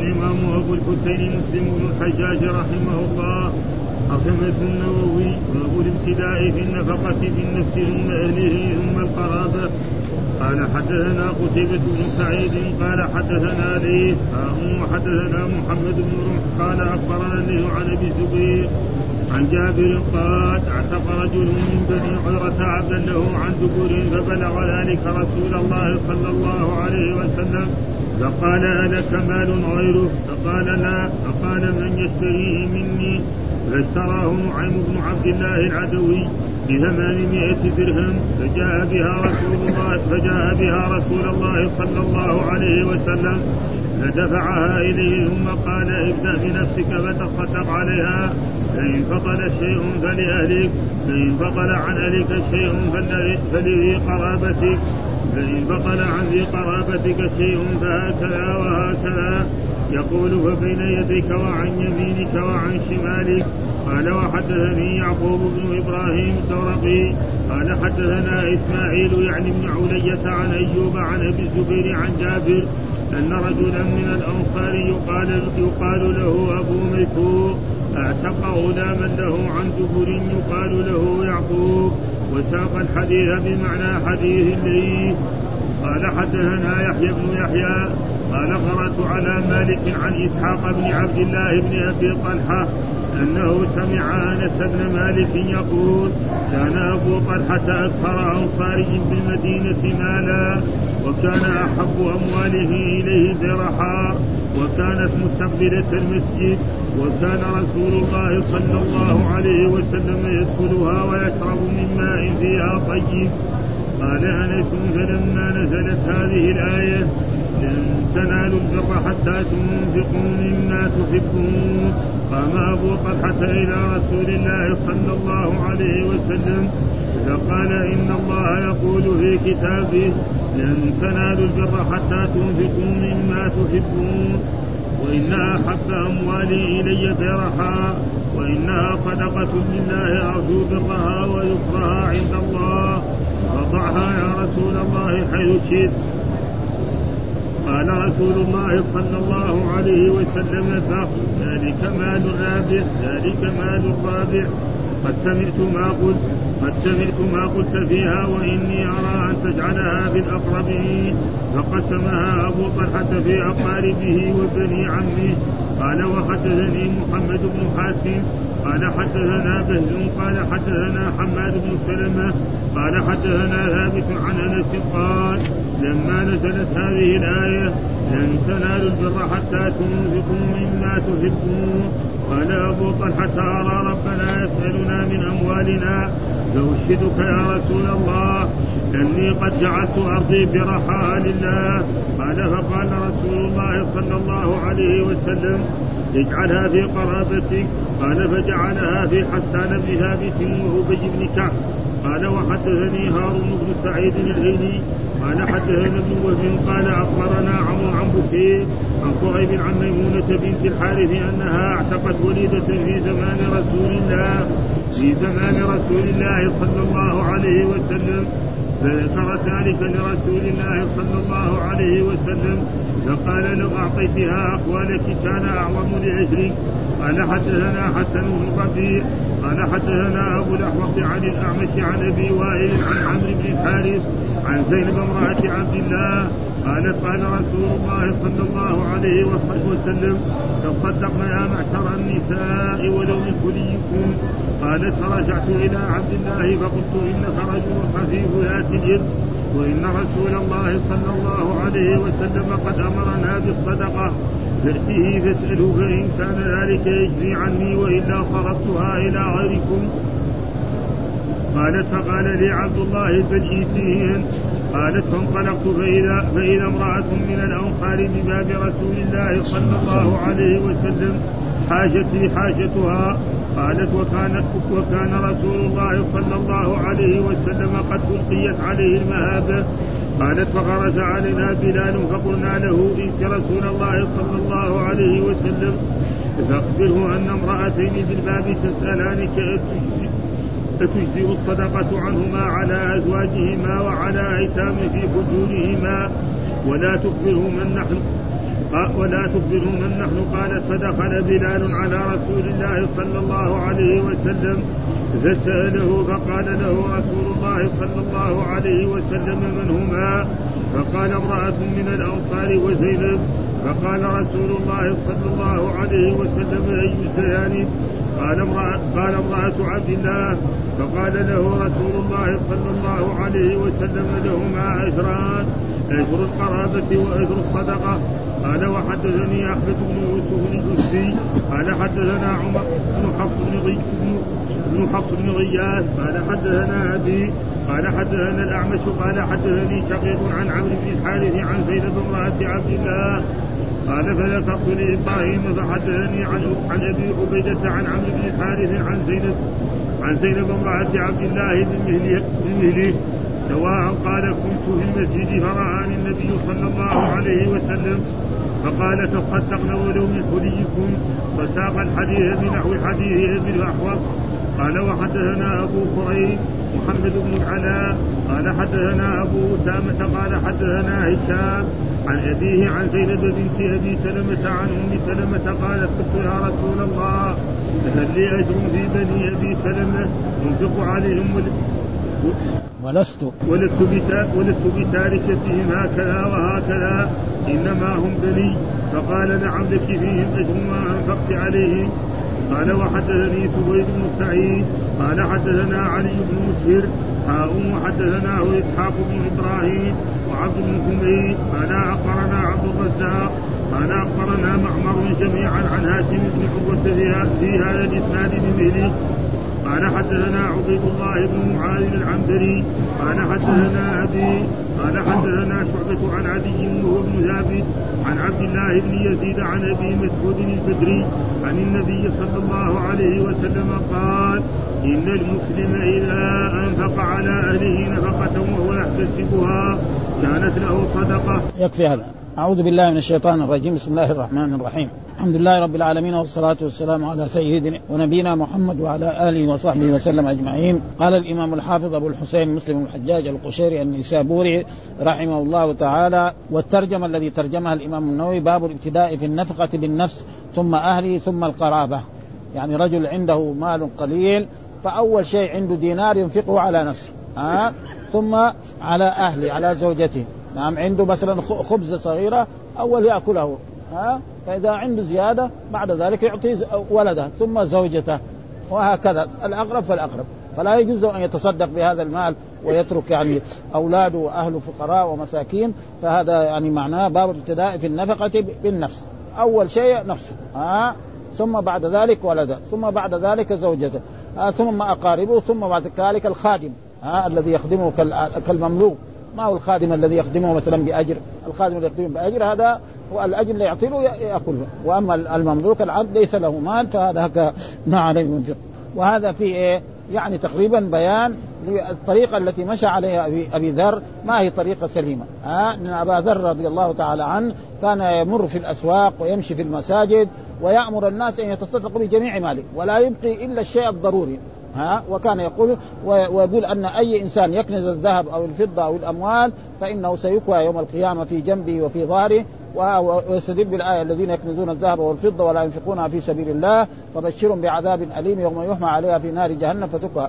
الإمام أبو الحسين مسلم بن الحجاج رحمه الله أخمة النووي باب الابتداء في النفقة في النفس ثم أهله ثم القرابة. قال حدثنا قتيبة بن سعيد قال حدثنا ليث وحدثنا محمد بن رمح قال أخبرنا له عن أبي الزبير عن جابر قال اعتق رجل من بني عذرة عبدا له عن دبر فبلغ ذلك رسول الله صلى الله عليه وسلم. فقال ألك مال غيره؟ فقال لا. فقال من يشتريه مني؟ فاشتراه نعيم بن عبد الله العدوي بثمانمائة درهم. فجاء بها رسول الله فجاء بها رسول الله صلى الله عليه وسلم. فدفعها إليه ثم قال ابدأ بنفسك فتصدق عليها. فإن فضل شيء فلأهلك. فإن فضل عن أهلك شيء فلذي قرابتك. فإن بطل عن ذي قرابتك شيء فهكذا وهكذا. يقول فبين يديك وعن يمينك وعن شمالك. قال وحدثني يعقوب بن إبراهيم الدورقي قال حدثنا إسماعيل يعني بن علية عن أيوب عن أبي الزبير عن جابر أن رجلا من الأنصار يقال يقال له أبو ميسور اعتق غلاما له عن دبر يقال له يعقوب. وساق الحديث بمعنى حديث الليث. قال حدثنا يحيى بن يحيى قال قرأت على مالك عن إسحاق بن عبد الله بن أبي طلحة أنه سمع أنس بن مالك يقول كان أبو طلحة أكثر أنصاره بالمدينة مالا وكان أحب أمواله إليه درحا وكانت مستقبلة المسجد وكان رسول الله صلى الله عليه وسلم يدخلها ويشرب من ماء فيها طيب. قال أنس فلما نزلت هذه الآية لن تنالوا البر حتى تنفقوا مما تحبون. قام أبو طلحه إلى رسول الله صلى الله عليه وسلم فقال إن الله يقول في كتابه لن تنالوا البر حتى تنفقوا مما تحبون وإن أحب أموالي إلي فرحا وإنها صدقة لله أرجو برها ويكرها عند الله. فضعها يا رسول الله حيث شئت. قال رسول الله صلى الله عليه وسلم ذلك مال رابح ذلك مال رابح. قد سمعت ما قلت قد سمعت ما قلت فيها وإني أرى أن تجعلها في الاقربين فقسمها أبو طلحة في أقاربه وبني عمه. قال وحدثني محمد بن حاتم. قال حدثنا بهز. قال حدثنا حماد بن سلمة. قال حدثنا ثابت عن أنس. قال لما نزلت هذه الآية لن تنالوا البر حتى تنفقوا مما تحبون قال ابو طلحه أرى ربنا يسألنا من أموالنا. فأشهدك يا رسول الله أني قد جعلت أرضي برحاها لله. قال فقال رسول الله صلى الله عليه وسلم اجعلها في قرابتك. قال فجعلها في حسان بن ثابت وأبي بن كعب. قال وحدثني هارون بن سعيد الهيلي قال حدثنا ابن وهب قال أخبرنا عمرو عن بكير عن صهيب عن ميمونة بنت الحارث أنها اعتقت وليدة في زمان رسول الله في زمان رسول الله صلى الله عليه وسلم. فذكر ذلك لرسول الله صلى الله عليه وسلم. فقال لو أعطيتها أقوالك كان أعظم لعشرك قال حدثنا حسن بن ربيع. قال حدثنا أبو الأحوص عن الأعمش عن أبي وائل عن عمرو بن الحارث. عن زينب امرأة عبد الله قالت قال رسول الله صلى الله عليه وسلم تصدقنا يا معشر النساء ولو من كليكم. قالت فرجعت إلى عبد الله فقلت إنك رجل خفيف ذات اليد وإن رسول الله صلى الله عليه وسلم قد أمرنا بالصدقة. فأته فاسأله فإن كان ذلك يجزي عني وإلا صرفتها إلى غيركم. قالت فقال لي عبد الله بل قالت فانطلقت فإذا, فإذا امرأة من الأنصار بباب رسول الله صلى الله عليه وسلم حاجت لي حاجتها. قالت وكان وكان رسول الله صلى الله عليه وسلم قد ألقيت عليه المهابة. قالت فخرج علينا بلال فقلنا له إنت رسول الله صلى الله عليه وسلم. فأخبره أن امرأتين في الباب تسألانك فتجزئ الصدقة عنهما على أزواجهما وعلى أيتام في فجورهما. ولا تخبره من نحن ولا تخبروا من نحن قالت فدخل بلال على رسول الله صلى الله عليه وسلم. فسأله فقال له رسول الله صلى الله عليه وسلم من هما؟ فقال امرأة من الأنصار وزينب. فقال رسول الله صلى الله عليه وسلم أي سيان قال امرأة قال امرأة عبد الله. فقال له رسول الله صلى الله عليه وسلم لهما أجران أجر القرابة وأجر الصدقة. قال وحدثني أحمد بن يوسف الجسري قال حدثنا عمر بن حفص بن بن حفص بن غياث. قال حدثنا أبي قال حدثنا الأعمش. قال حدثني شقيق عن عمرو بن الحارث عن زينب امرأة عبد الله. قال فذكرت لابراهيم فحدثني عن عن أبي عبيدة عن عمرو بن الحارث عن زينب عن زينب امرأة عبد الله بن مهله سواء قال كنت في المسجد فرآني النبي صلى الله عليه وسلم فقال تصدقن ولو من حليكم. فساق الحديث بنحو حديث ابن الاحوص قال وحدثنا أبو كريم محمد بن العلاء قال حدثنا أبو أسامة قال حدثنا هشام عن أبيه عن زينب بنت أبي سلمة عن أم سلمة قالت قلت يا رسول الله هل لي أجر في بني أبي سلمة؟ ينفق عليهم ولست. ولست ولست بتاركتهم هكذا وهكذا إنما هم بني. فقال نعم لك فيهم أجر ما أنفقت عليهم. قال وحدثني سويد بن سعيد قال حدثنا علي بن مسهر حاء وحدثناه إسحاق بن إبراهيم وعبد بن حميد قال أخبرنا عبد الرزاق قال أخبرنا معمر جميعا عن هاشم بن عروة في هذا الإسناد بمثله. قال حدثنا عبيد الله بن معاذ العنبري قال حدثنا أبي قال حدثنا شعبة عن عدي وهو بن ثابت عن عبد الله بن يزيد عن أبي مسعود البدري عن النبي صلى الله عليه وسلم قال إن المسلم إذا أنفق على أهله نفقة وهو يحتسبها كانت له صدقة. يكفي هذا. أعوذ بالله من الشيطان الرجيم. بسم الله الرحمن الرحيم. الحمد لله رب العالمين والصلاة والسلام على سيدنا ونبينا محمد وعلى آله وصحبه وسلم أجمعين. قال الإمام الحافظ أبو الحسين مسلم الحجاج القشيري النسابوري رحمه الله تعالى والترجمة الذي ترجمها الإمام النووي باب الابتداء في النفقة بالنفس ثم أهله ثم القرابة. يعني رجل عنده مال قليل فأول شيء عنده دينار ينفقه على نفسه ها؟ ثم على أهله على زوجته. نعم عنده مثلا خبزة صغيرة أول يأكله ها؟ فإذا عنده زيادة بعد ذلك يعطي ولده ثم زوجته وهكذا الأقرب فالأقرب. فلا يجوز أن يتصدق بهذا المال ويترك يعني أولاده وأهله فقراء ومساكين. فهذا يعني معناه باب الابتداء في النفقة بالنفس. أول شيء نفسه ها؟ ثم بعد ذلك ولده ثم بعد ذلك زوجته ثم أقاربه ثم بعد ذلك الخادم ها؟ الذي يخدمه كالمملوك. ما هو الخادم الذي يخدمه مثلا بأجر، الخادم الذي يخدمه بأجر هذا هو الأجر اللي يعطيه يأكله، وأما المملوك العبد ليس له مال فهذا ما عليه ينفق، وهذا في إيه؟ يعني تقريبا بيان للطريقة التي مشى عليها أبي, أبي ذر. ما هي طريقة سليمة؟ ها؟ أن أبا ذر رضي الله تعالى عنه كان يمر في الأسواق ويمشي في المساجد ويأمر الناس أن يتصدقوا بجميع ماله ولا يبقي إلا الشيء الضروري. ها وكان يقول ويقول أن أي إنسان يكنز الذهب أو الفضة أو الأموال فإنه سيكوى يوم القيامة في جنبه وفي ظهره ويستدل بالآية الذين يكنزون الذهب والفضة ولا ينفقونها في سبيل الله فبشرهم بعذاب أليم يوم يحمى عليها في نار جهنم فتكوى.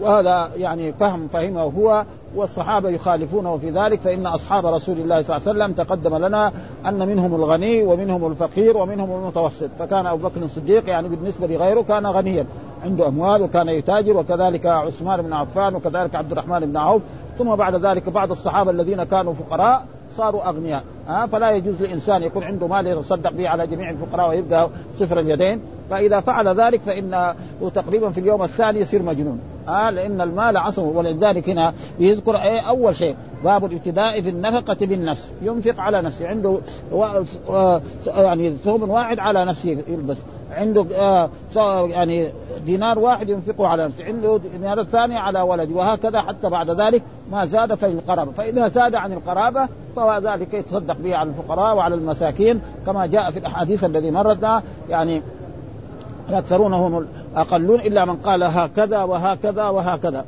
وهذا يعني فهم فهمه هو والصحابة يخالفونه في ذلك فإن أصحاب رسول الله صلى الله عليه وسلم تقدم لنا أن منهم الغني ومنهم الفقير ومنهم المتوسط. فكان أبو بكر الصديق يعني بالنسبة لغيره كان غنيا. عنده أموال وكان يتاجر وكذلك عثمان بن عفان وكذلك عبد الرحمن بن عوف. ثم بعد ذلك بعض الصحابة الذين كانوا فقراء صاروا أغنياء. ها فلا يجوز لإنسان يكون عنده مال يتصدق به على جميع الفقراء ويبدأ صفر اليدين. فإذا فعل ذلك فانه تقريبا في اليوم الثاني يصير مجنون. آه لأن المال عصم. ولذلك هنا يذكر إيه أول شيء باب الابتداء في النفقة بالنفس. ينفق على نفسه. عنده و... يعني ثوب واحد على نفسه يلبس. عنده آه يعني دينار واحد ينفقه على نفسه عنده دينار الثاني على ولده وهكذا حتى بعد ذلك ما زاد فللقرابه فإذا زاد عن القرابة فهو ذلك يتصدق به على الفقراء وعلى المساكين كما جاء في الأحاديث الذي مرتنا يعني الاكثرون هم الأقلون إلا من قال هكذا وهكذا وهكذا.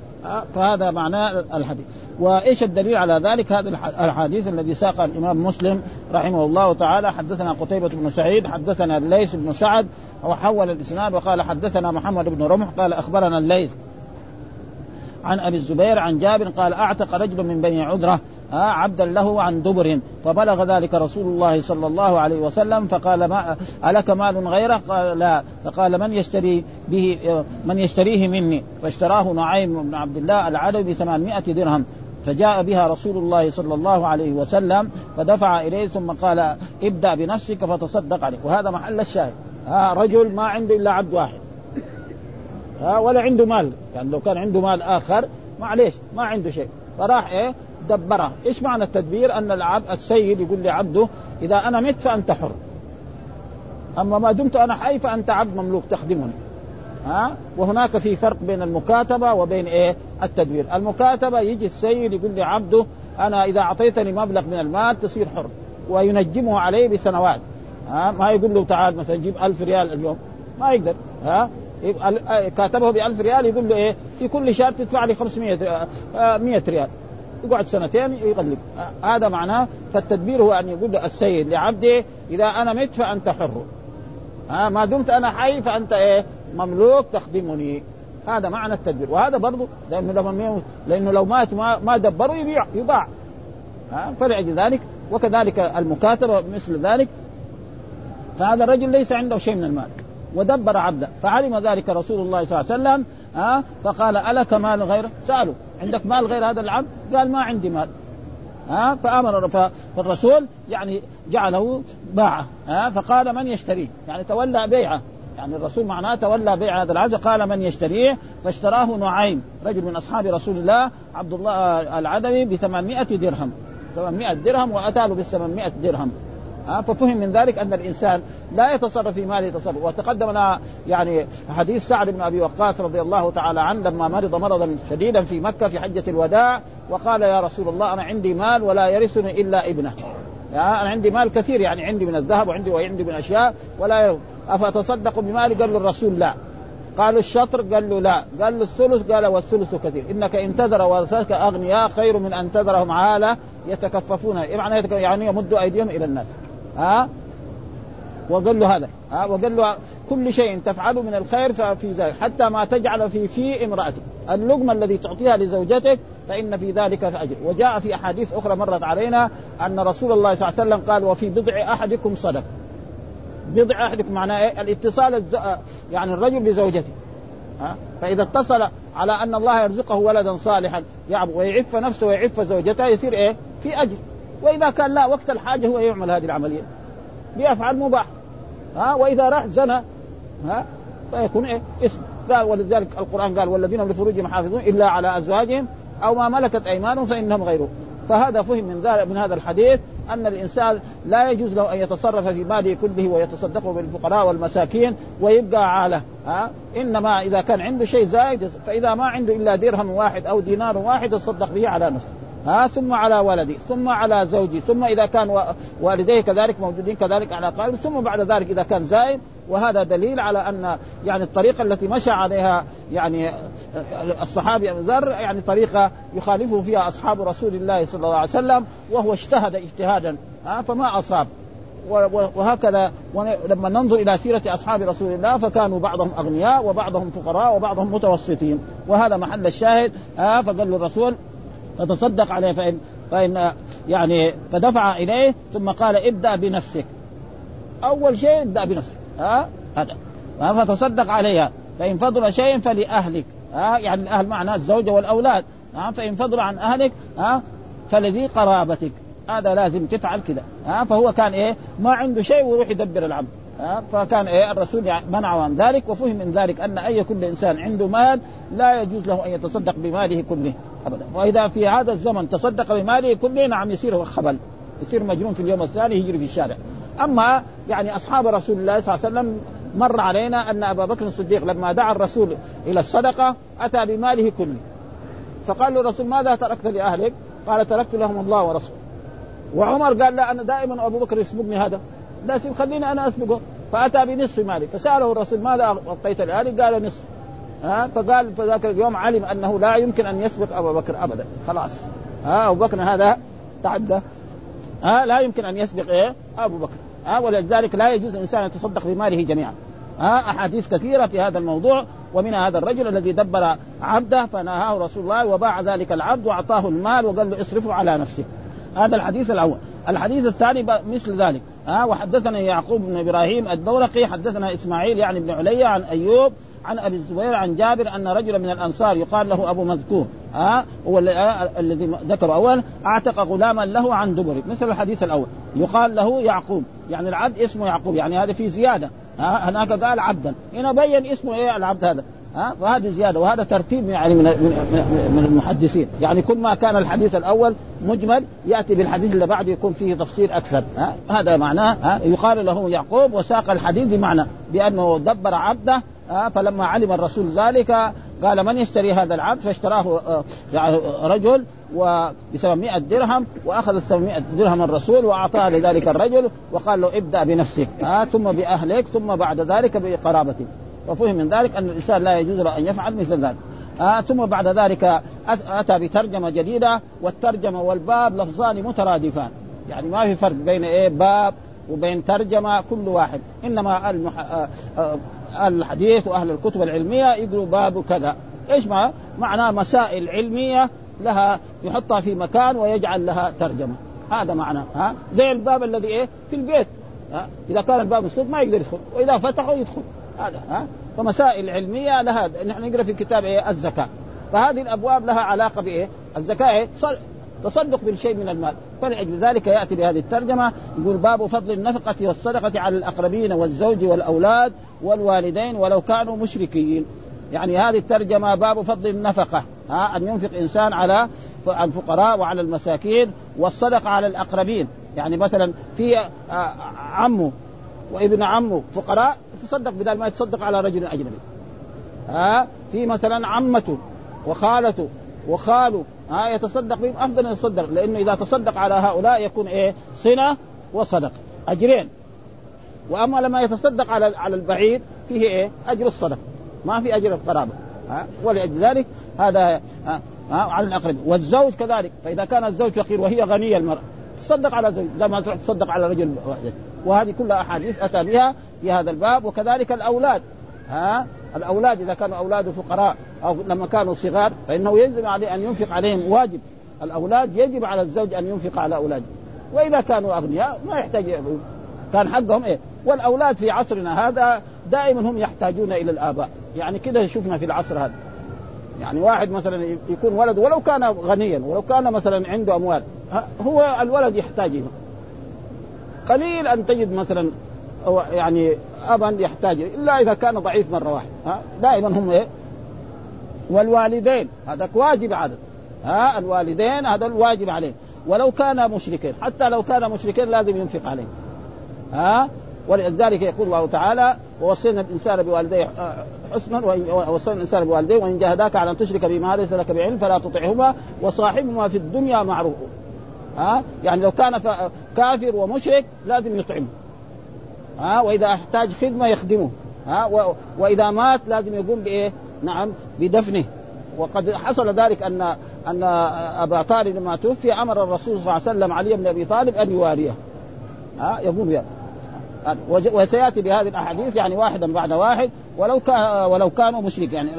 فهذا معناه الحديث. وإيش الدليل على ذلك؟ هذا الحديث الذي ساق الإمام مسلم رحمه الله تعالى. حدثنا قتيبة بن سعيد حدثنا الليث بن سعد وحول الإسناد وقال حدثنا محمد بن رمح قال أخبرنا الليث عن أبي الزبير عن جابر قال أعتق رجل من بني عذرة آه عبدا له عن دبر فبلغ ذلك رسول الله صلى الله عليه وسلم فقال ما ألك مال غيره؟ قال لا. فقال من يشتري به من يشتريه مني؟ فاشتراه نعيم بن عبد الله العدوي ب 800 درهم. فجاء بها رسول الله صلى الله عليه وسلم فدفع إليه ثم قال ابدأ بنفسك فتصدق عليه وهذا محل الشاهد. ها رجل ما عنده إلا عبد واحد. ها ولا عنده مال. يعني لو كان عنده مال آخر معليش ما عنده شيء. فراح إيه؟ دبره. إيش معنى التدبير؟ أن العبد السيد يقول لعبده إذا أنا مت فأنت حر. أما ما دمت أنا حي فأنت عبد مملوك تخدمني. ها؟ وهناك في فرق بين المكاتبة وبين إيه؟ التدبير المكاتبة يجي السيد يقول لعبده أنا إذا أعطيتني مبلغ من المال تصير حر. وينجمه عليه بسنوات. ها؟ ما يقول له تعال مثلا جيب ألف ريال اليوم. ما يقدر. ها؟ كاتبه ب 1000 ريال يقول له إيه؟ في كل شهر تدفع لي 500 100 ريال. يقعد سنتين يغلب هذا معناه فالتدبير هو أن يقول السيد لعبده إذا أنا مت فأنت حر. ها؟ ما دمت أنا حي فأنت إيه؟ مملوك تخدمني. هذا معنى التدبير. وهذا برضه لأنه لما لأنه لو مات ما, ما دبره يبيع يباع. فلأجل ذلك وكذلك المكاتبه مثل ذلك. فهذا الرجل ليس عنده شيء من المال. ودبر عبدا فعلم ذلك رسول الله صلى الله عليه وسلم. ها؟ فقال ألك مال غيره؟ سأله عندك مال غير هذا العبد؟ قال ما عندي مال. ها؟ فأمر فالرسول يعني جعله باعه. ها؟ فقال من يشتريه؟ يعني تولى بيعه. يعني الرسول معناه تولى بيع هذا العبد قال من يشتريه فاشتراه نعيم رجل من أصحاب رسول الله عبد الله العدوي ب 800 درهم. 800 درهم وأتى له بال 800 درهم ففهم من ذلك أن الإنسان لا يتصرف في ماله تصرف وتقدم لنا يعني حديث سعد بن أبي وقاص رضي الله تعالى عنه لما مرض مرضا شديدا في مكة في حجة الوداع وقال يا رسول الله أنا عندي مال ولا يرثني إلا ابنه. أنا عندي مال كثير يعني عندي من الذهب وعندي وعندي من أشياء ولا أفتصدق بمالي؟ قال له الرسول لا. قال الشطر؟ قال له لا. قال له الثلث؟ قال والثلث كثير. إنك إن تذر ورثتك أغنياء خير من أن تذرهم عاله يتكففون. يعني يعني يمدوا أيديهم إلى الناس. ها؟ وقال له هذا. ها؟ وقال له كل شيء تفعله من الخير ففي ذلك حتى ما تجعل في في امرأتك. اللقمة الذي تعطيها لزوجتك فإن في ذلك فأجر وجاء في أحاديث أخرى مرت علينا أن رسول الله صلى الله عليه وسلم قال وفي بضع أحدكم صدق. بضع أحدكم معناه إيه؟ الاتصال الز... يعني الرجل بزوجته. ها؟ فإذا اتصل على أن الله يرزقه ولدا صالحا يعبد ويعف نفسه ويعف زوجته يصير إيه؟ في أجر. وإذا كان لا وقت الحاجة هو يعمل هذه العملية. بيفعل مباح. ها؟ وإذا راح زنى ها؟ فيكون إيه؟ اسم. قال ولذلك القرآن قال والذين لفروجهم حافظون إلا على أزواجهم أو ما ملكت أيمانهم فإنهم غيره. فهذا فهم من ذلك من هذا الحديث أن الإنسان لا يجوز له أن يتصرف في ماله كله ويتصدق بالفقراء والمساكين ويبقى عالة. ها؟ إنما إذا كان عنده شيء زايد فإذا ما عنده إلا درهم واحد أو دينار واحد يتصدق به على نفسه. ها؟ ثم على ولدي ثم على زوجي ثم إذا كان والديه كذلك موجودين كذلك على قارب ثم بعد ذلك إذا كان زائد. وهذا دليل على أن يعني الطريقة التي مشى عليها يعني الصحابي أبو ذر يعني طريقة يخالفه فيها أصحاب رسول الله صلى الله عليه وسلم وهو اجتهد اجتهادا فما أصاب. وهكذا لما ننظر إلى سيرة أصحاب رسول الله فكانوا بعضهم أغنياء وبعضهم فقراء وبعضهم متوسطين. وهذا محل الشاهد فقال الرسول فتصدق عليه فإن فإن يعني فدفع إليه ثم قال ابدأ بنفسك. أول شيء ابدأ بنفسك ها هذا. فتصدق عليها فإن فضل شيء فلأهلك. ها؟ يعني الأهل معناه الزوجة والأولاد. ها؟ فإن فضل عن أهلك ها؟ فلذي قرابتك. هذا لازم تفعل كذا ها؟ فهو كان إيه؟ ما عنده شيء ويروح يدبر العبد ها؟ فكان إيه؟ الرسول منعه عن ذلك وفهم من ذلك أن اي كل انسان عنده مال لا يجوز له أن يتصدق بماله كله ابدا. وإذا في هذا الزمن تصدق بماله كله نعم يصير خبل. يصير مجنون في اليوم الثاني يجري في الشارع. أما يعني أصحاب رسول الله صلى الله عليه وسلم مر علينا أن أبا بكر الصديق لما دعا الرسول إلى الصدقة أتى بماله كله. فقال له الرسول ماذا تركت لأهلك؟ قال تركت لهم الله ورسوله. وعمر قال لا أنا دائما أبو بكر يسبقني هذا. لازم خليني أنا أسبقه. فأتى بنصف مالي فسأله الرسول ماذا أعطيت لاهلي؟ قال نصف. ها؟ فقال في ذاك اليوم علم أنه لا يمكن أن يسبق ابا بكر ابدا. خلاص. ها أبو بكر هذا تعدى. ها؟ لا يمكن أن يسبق إيه؟ أبو بكر. ها ولذلك لا يجوز الإنسان أن يتصدق بماله جميعا. ها أحاديث كثيرة في هذا الموضوع ومن هذا الرجل الذي دبر عبده فنهاه رسول الله وباع ذلك العبد وأعطاه المال وقال له اصرفه على نفسك. هذا الحديث الأول. الحديث الثاني مثل ذلك. ها وحدثنا يعقوب بن إبراهيم الدورقي حدثنا إسماعيل يعني بن علي عن أيوب عن أبي الزبير عن جابر أن رجلا من الأنصار يقال له أبو مذكور ها؟ هو الذي ذكره. اول أعتق غلاما له عن دبر مثل الحديث الأول. يقال له يعقوب يعني العبد اسمه يعقوب يعني هذا في زيادة ها؟ هناك قال عبدا. هنا بين اسمه إيه العبد هذا ها؟ وهذه زيادة وهذا ترتيب يعني من من المحدثين. يعني كل ما كان الحديث الأول مجمل يأتي بالحديث اللي بعده يكون فيه تفصيل أكثر ها؟ هذا معناه ها؟ يقال له يعقوب وساق الحديث بمعنى بأنه دبر عبده فلما علم الرسول ذلك قال من يشتري هذا العبد؟ فاشتراه آه، يعني رجل وب 700 درهم وأخذ ال 700 درهم الرسول واعطاها لذلك الرجل وقال له ابدأ بنفسك ها ثم بأهلك ثم بعد ذلك بقرابتك. وفهم من ذلك أن الإنسان لا يجوز له أن يفعل مثل ذلك. آه ثم بعد ذلك أتى بترجمة جديدة والترجمة والباب لفظان مترادفان. يعني ما في فرق بين إيه باب وبين ترجمة كل واحد. إنما المح... آه آه الحديث وأهل الكتب العلمية يقولوا باب كذا. إيش ما؟ معناه مسائل علمية لها يحطها في مكان ويجعل لها ترجمة. هذا معناه ها؟ زي الباب الذي إيه؟ في البيت. ها؟ إذا كان الباب مسدود ما يقدر يدخل. وإذا فتحه يدخل. هذا ها؟ فمسائل علمية لها. نحن نقرأ في الكتاب إيه؟ الزكاة. فهذه الأبواب لها علاقة بإيه؟ الزكاة إيه؟ تصدق بالشيء من المال. فلأجل ذلك يأتي بهذه الترجمة يقول باب فضل النفقة والصدقة على الأقربين والزوج والأولاد والوالدين ولو كانوا مشركين. يعني هذه الترجمة باب فضل النفقة ها أن ينفق إنسان على الفقراء وعلى المساكين والصدقة على الأقربين. يعني مثلا في آه، عمه وابن عمه فقراء تصدق بدل ما يتصدق على رجل أجنبي. ها في مثلا عمته وخالته وخاله ها يتصدق بهم أفضل أن يتصدق لأنه إذا تصدق على هؤلاء يكون إيه؟ صنة وصدقه أجرين. وأما لما يتصدق على على البعيد فيه إيه؟ أجر الصدقه ما في أجر القرابة ها ولأجل ذلك هذا ها, على الأقرب. والزوج كذلك فإذا كان الزوج فقير وهي غنية المرأة تصدق على زوج لما تروح تصدق على رجل وهذه كلها أحاديث أتى بها في هذا الباب وكذلك الأولاد ها الأولاد إذا كانوا اولاده فقراء أو لما كانوا صغار فإنه يلزم عليه أن ينفق عليهم واجب. الأولاد يجب على الزوج أن ينفق على أولاده. وإذا كانوا أغنياء ما يحتاج كان حقهم إيه؟ والأولاد في عصرنا هذا دائما هم يحتاجون إلى الآباء. يعني كده شفنا في العصر هذا. يعني واحد مثلا يكون ولد ولو كان غنيا ولو كان مثلا عنده أموال هو الولد يحتاج قليل أن تجد مثلا يعني ابا يحتاج إلا إذا كان ضعيف مرة واحدة ها؟ دائما هم إيه؟ والوالدين هذا واجب عدد ها؟ الوالدين هذا الواجب عليه ولو كان مشركين حتى لو كان مشركين لازم ينفق عليه ها؟ ولذلك يقول الله تعالى ووصينا الإنسان بوالديه حسنا ووصينا الإنسان بوالديه وإن جاهداك على أن تشرك بما ليس لك بعلم فلا تطعهما وصاحبهما في الدنيا معروف. ها؟ يعني لو كان كافر ومشرك لازم يطعمه. ها وإذا أحتاج خدمة يخدمه ها وإذا مات لازم يقوم بإيه؟ نعم بدفنه. وقد حصل ذلك ان أن أبا طالب لما توفي أمر الرسول صلى الله عليه وسلم علي بن أبي طالب أن يواليه. ها يقول يا وسيأتي بهذه الأحاديث يعني واحدا بعد واحد ولو كان ولو كانوا مشرك يعني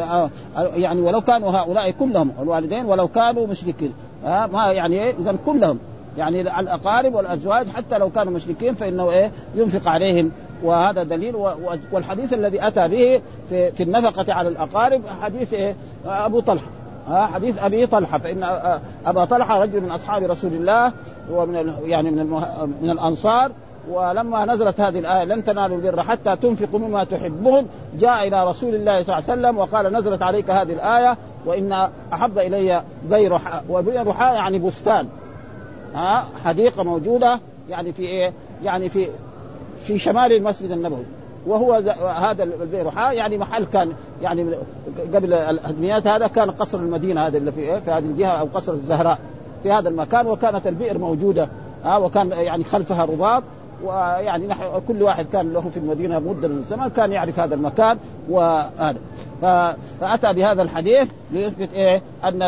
يعني ولو كانوا هؤلاء كلهم الوالدين ولو كانوا مشركين. ها ما يعني اذا كلهم. يعني الأقارب والأزواج حتى لو كانوا مشركين فإنه إيه؟ ينفق عليهم. وهذا دليل. والحديث الذي أتى به في, في النفقة على الأقارب حديث إيه؟ أبو طلحة. ها حديث أبي طلحة. فإن أبا طلحة رجل من أصحاب رسول الله ومن يعني من من الأنصار. ولما نزلت هذه الآية لن تنالوا البر حتى تنفقوا مما تحبون. جاء إلى رسول الله صلى الله عليه وسلم وقال نزلت عليك هذه الآية وإن أحب إلي بيرحاء وبيرحاء يعني بستان. ها حديقة موجودة يعني في إيه؟ يعني في في شمال المسجد النبوي وهو هذا البيرحاء يعني محل كان يعني قبل الهدميات هذا كان قصر المدينة هذا اللي في إيه؟ في هذه الجهة أو قصر الزهراء في هذا المكان وكانت البئر موجودة ها وكان يعني خلفها رباط ويعني نحن كل واحد كان له في المدينة مدة من الزمن كان يعرف هذا المكان وهذا. فأتى بهذا الحديث ليثبت إيه؟ ان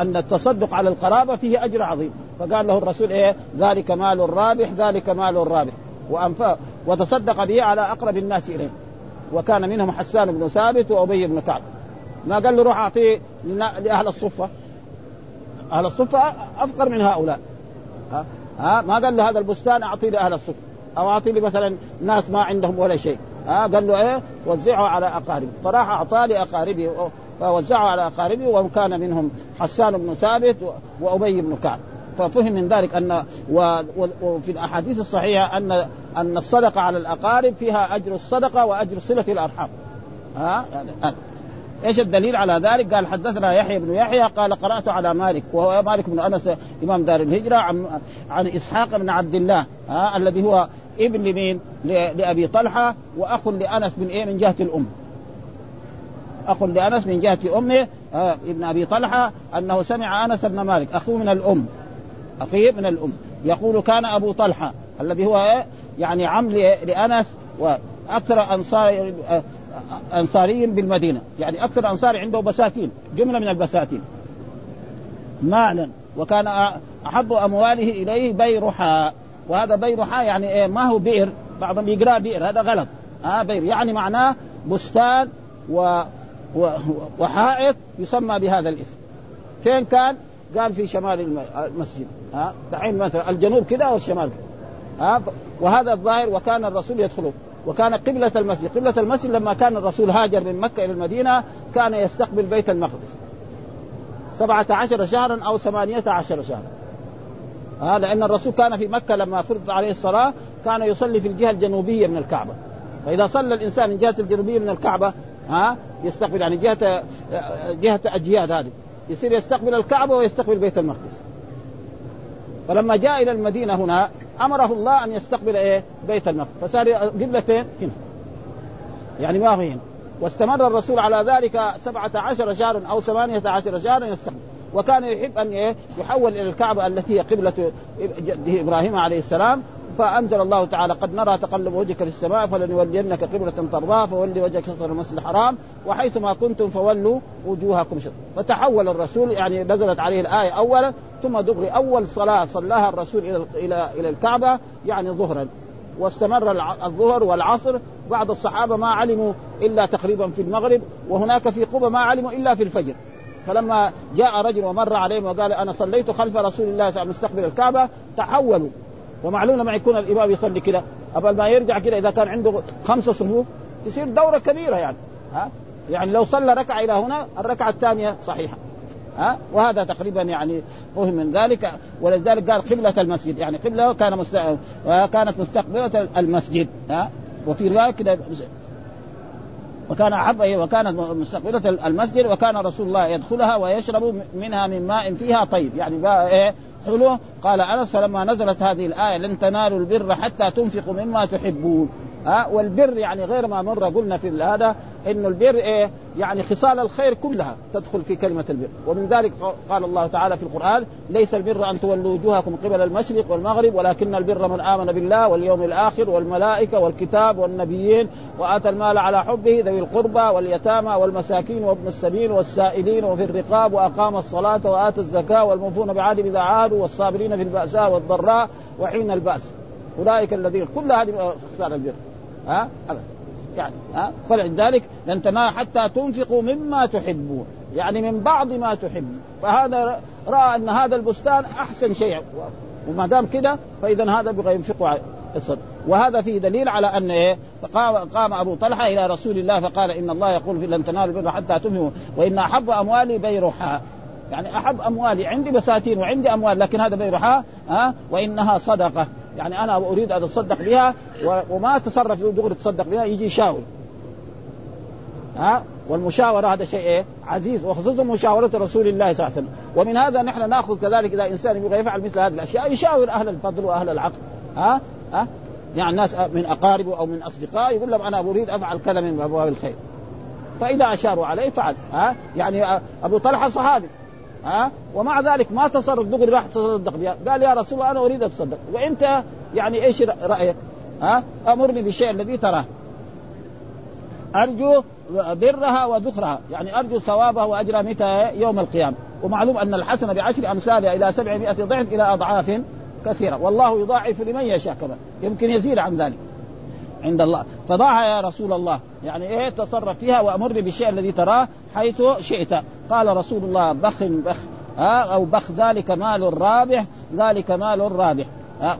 أن التصدق على القرابة فيه أجر عظيم. فقال له الرسول إيه؟ ذلك مال الرابح ذلك مال الرابح. وأنفاق وتصدق به على أقرب الناس إليه. وكان منهم حسان بن ثابت وأبي بن كعب. ما قال له روح أعطيه لأهل الصفة. أهل الصفة أفقر من هؤلاء. ها ما قال له هذا البستان اعطيه لاهل الصفه أو اعطيه مثلا ناس ما عندهم ولا شيء. ها قال له إيه؟ وزعه على اقاربه فراح اعطاه لاقاربه فوزعه على اقاربه وكان منهم حسان بن ثابت وأبي بن كعب. ففهم من ذلك أن وفي الأحاديث الصحيحة ان أن الصدقة على الأقارب فيها أجر الصدقة وأجر صلة الأرحام. ها يعني إيش الدليل على ذلك؟ قال حدثنا يحيى بن يحيى قال قرأت على مالك وهو مالك بن أنس إمام دار الهجرة عن عن إسحاق بن عبد الله ها الذي هو ابن لمين؟ لأبي طلحة وأخ لأنس من إيه؟ من جهة الأم. أخ لأنس من جهة أمه آه ابن أبي طلحة أنه سمع أنس بن مالك أخوه من الأم أخيه من الأم يقول كان أبو طلحة الذي هو إيه؟ يعني عم لأنس وأكثر أنصار آه، انصاري بالمدينة. يعني أكثر أنصار عنده بساتين جملة من البساتين. مالا. وكان أحب أمواله إليه بيرحاء وهذا بيرحاء يعني إيه؟ ما هو بئر. بعضهم يقرأ بئر. هذا غلط. آه بئر. يعني معناه بستان و وحائط يسمى بهذا الاسم. فين كان؟ قال في شمال المسجد. ها دحين مثلا الجنوب كذا والشمال كده. ها وهذا الظاهر وكان الرسول يدخله. وكان قبلة المسجد. قبلة المسجد لما كان الرسول هاجر من مكة إلى المدينة كان يستقبل بيت المقدس. سبعة عشر شهرا أو ثمانية عشر شهرا. ها لأن الرسول كان في مكة لما فرض عليه الصلاة كان يصلي في الجهة الجنوبية من الكعبة. فإذا صلى الإنسان من جهة الجنوبية من الكعبة ها يستقبل يعني جهة جهة أجياد هذه. يصير يستقبل الكعبة ويستقبل بيت المقدس. فلما جاء إلى المدينة هنا أمره الله أن يستقبل إيه؟ بيت المقدس فصار قبله فين؟ هنا يعني ما هو هنا واستمر الرسول على ذلك سبعة عشر شهرا أو ثمانية عشر شهرا يستقبل وكان يحب أن إيه؟ يحول إلى الكعبة التي هي قبلة إبراهيم عليه السلام فأنزل الله تعالى قد نرى تقلب وجهك في السماء فلنولينك قبلة ترضاها فولي وجهك شطر المسجد الحرام وحيث ما كنتم فولوا وجوهكم شطر. فتحول الرسول يعني نزلت عليه الآية أولا ثم دغري أول صلاة صلاها الرسول إلى إلى إلى الكعبة يعني ظهرا. واستمر الظهر والعصر بعض الصحابة ما علموا إلا تقريبا في المغرب وهناك في قبة ما علموا إلا في الفجر. فلما جاء رجل ومر عليهم وقال أنا صليت خلف رسول الله مستقبل الكعبة. تحولوا. ومعلوم لما يكون الإمام يصلي كذا قبل ما يرجع كذا إذا كان عنده خمسه صفوف تصير دورة كبيرة يعني ها؟ يعني لو صلى ركعة إلى هنا الركعة الثانية صحيحة ها؟ وهذا تقريبا يعني فهم من ذلك ولذلك قال قبلة المسجد يعني قبلة كان مست... كانت مستقبلة المسجد ها؟ وفي رواية كده وكان أحب وكانت مستقبلة المسجد وكان رسول الله يدخلها ويشرب منها من ماء فيها طيب يعني إيه؟ حلو قال انس فلما نزلت هذه الآية لن تنالوا البر حتى تنفقوا مما تحبون. ها؟ والبر يعني غير ما مر قلنا في هذا إنه البر إيه؟ يعني خصال الخير كلها تدخل في كلمة البر. ومن ذلك قال الله تعالى في القرآن ليس البر أن تولوا وجوهكم قبل المشرق والمغرب ولكن البر من آمن بالله واليوم الآخر والملائكة والكتاب والنبيين وآتى المال على حبه ذوي القربى واليتامى والمساكين وابن السبيل والسائلين وفي الرقاب وأقام الصلاة وآتى الزكاة والموفون بعهد إذا عادوا والصابرين في البأساء والضراء وحين البأس. أولئك الذين كل هذه خصال البر. ها؟ أبدا. يعني ها؟ فلذلك لن تنال حتى تنفقوا مما تحبون. يعني من بعض ما تحبون. فهذا رأى أن هذا البستان أحسن شيء. وما دام كده فاذا هذا بغى ينفقوا على الصدق وهذا فيه دليل على أن إيه؟ قام, قام أبو طلحة إلى رسول الله فقال إن الله يقول في لن تنالوا البر حتى تنفقوا وإن أحب أموالي بيرحاء يعني أحب أموالي. عندي بساتين وعندي أموال لكن هذا بيرحاء ها؟ وإنها صدقة. يعني أنا أريد أن أتصدق بها وما تصرف دغري تصدق بها يجي يشاور. ها؟ والمشاورة هذا شيء إيه؟ عزيز وخصوصا مشاورة رسول الله صلى الله عليه وسلم. ومن هذا نحن نأخذ كذلك إذا إنسان يبغى يفعل مثل هذه الأشياء يشاور أهل الفضل وأهل العقل. ها؟ ها؟ يعني ناس من اقاربه أو من اصدقائه يقول لهم أنا أريد أفعل كذا من أبواب الخير. فإذا أشاروا عليه فعل. ها؟ يعني أبو طلحة صحابي. ها؟ ومع ذلك ما تصرف دغري راح تصدق بها قال يا رسول الله أنا أريد أتصدق. وأنت يعني إيش رأيك؟ ها؟ أمرني بالشيء الذي تراه. أرجو برها وذخرها يعني أرجو ثوابها وأجرها متى؟ يوم القيامة. ومعلوم أن الحسنه بعشر امثالها إلى 700 ضعف إلى أضعاف كثيرة. والله يضاعف لمن يشاء كمان يمكن يزيد عن ذلك. عند الله. فضعها يا رسول الله. يعني إيه تصرف فيها وامرني بالشيء الذي تراه حيث شئت. قال رسول الله بخ بخ. أو بخ ذلك مال رابح ذلك مال رابح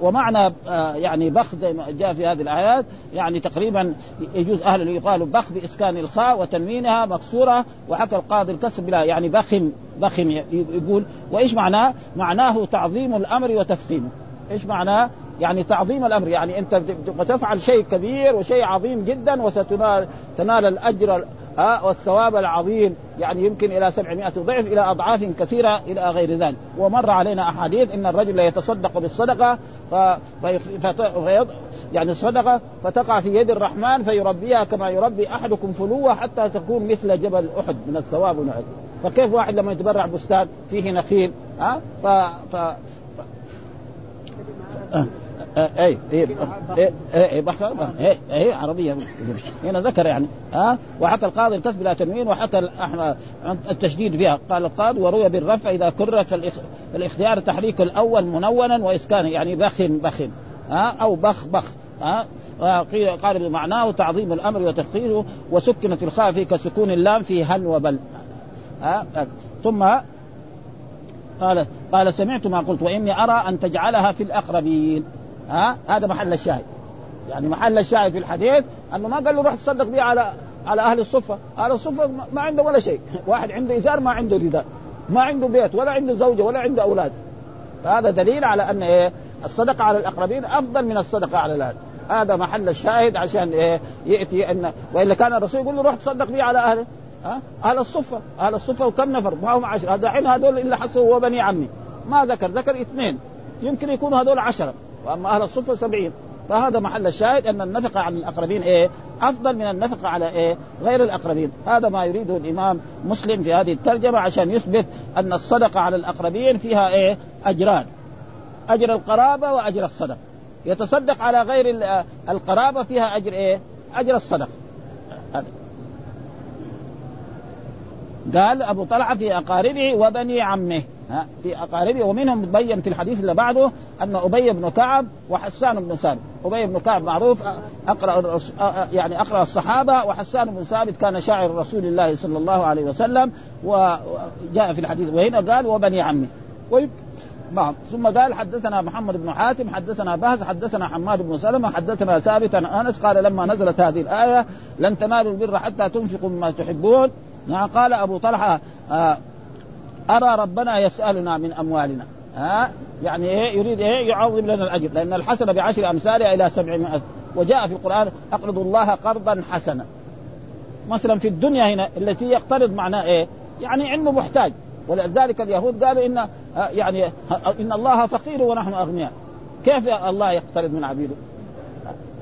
ومعنى يعني بخ زي ما جاء في هذه الآيات. يعني تقريبا يجوز أهل يقال بخ بإسكان الخاء وتنوينها مكسورة وحكى القاضي الكسر بلا. يعني بخم بخم يقول. وإيش معناه؟ معناه تعظيم الأمر وتفخيمه. إيش معناه؟ يعني تعظيم الأمر. يعني أنت تفعل شيء كبير وشيء عظيم جدا وستنال تنال الأجر والثواب العظيم. يعني يمكن إلى 700 ضعف إلى أضعاف كثيرة إلى غير ذلك. ومر علينا أحاديث إن الرجل يتصدق بالصدقة ف... يعني الصدقة فتقع في يد الرحمن فيربيها كما يربي أحدكم فلوة حتى تكون مثل جبل أحد من الثواب والعلم فكيف واحد لما يتبرع بستان فيه نخيل؟ ها؟ ف... ف... ف... اي اي اي اي عربية. هنا ذكر يعني ها؟ وحكى القاضي الكسب بلا تنوين وحكى التشديد فيها. قال القاضي وروي بالرفع إذا كرر فالاختيار تحريك الأول منونا واسكانه يعني بخن بخن ها؟ أو بخ بخ ها؟ قال بمعناه تعظيم الأمر وتخطيره وسكنت الخاء في كسكون اللام في هن وبل. ها؟ ثم قال قال سمعت ما قلت وإني أرى أن تجعلها في الأقربين. ها؟ هذا محل الشاهد. يعني محل الشاهد في الحديث أنه ما قال له روح تصدق به على على أهل الصفة، أهل الصفة ما عنده ولا شيء، واحد عنده إزار ما عنده رداء، ما عنده بيت ولا عنده زوجة ولا عنده أولاد. فهذا دليل على أن إيه؟ الصدقة على الأقربين أفضل من الصدقة على الأهل. هذا محل الشاهد عشان إيه؟ يأتي ان وإلا كان الرسول يقول له روح تصدق به على أهله. ها؟ أهل الصفة. أهل الصفة وكم نفر؟ ما هم عشرة. الحين هذول الا حصلوا هو بني عمي. ما ذكر. ذكر اثنين. يمكن يكونوا هذول عشرة. وأما أهل الصفه سبعين فهذا محل الشاهد أن النفقة على الأقربين إيه؟ أفضل من النفقة على إيه؟ غير الأقربين، هذا ما يريده الإمام مسلم في هذه الترجمة عشان يثبت أن الصدقة على الأقربين فيها إيه؟ أجران. أجر القرابة وأجر الصدقة. يتصدق على غير القرابة فيها أجر إيه؟ أجر الصدقة. قال أبو طلحة في أقاربه وبني عمه في اقاربه ومنهم مبين في الحديث اللي بعده أن أبي بن كعب وحسان بن ثابت، أبي بن كعب معروف أقرأ يعني أقرأ الصحابة وحسان بن ثابت كان شاعر رسول الله صلى الله عليه وسلم وجاء في الحديث. وهنا قال وبني عمه بعض ثم قال حدثنا محمد بن حاتم حدثنا بهز حدثنا حماد بن سلمة حدثنا ثابت أنس قال لما نزلت هذه الآية لن تنالوا البر حتى تنفقوا مما تحبون. نعم قال أبو طلحة آه أرى ربنا يسألنا من أموالنا. ها؟ يعني إيه؟ يريد إيه؟ يعظم لنا الأجر. لأن الحسنة بعشر أمثالها إلى سبعمائة. وجاء في القرآن اقرضوا الله قرضا حسنا. مثلا في الدنيا هنا التي يقترض معناه إيه؟ يعني عنده محتاج. ولذلك اليهود قالوا إن يعني إن الله فقير ونحن أغنياء. كيف الله يقترض من عبيده؟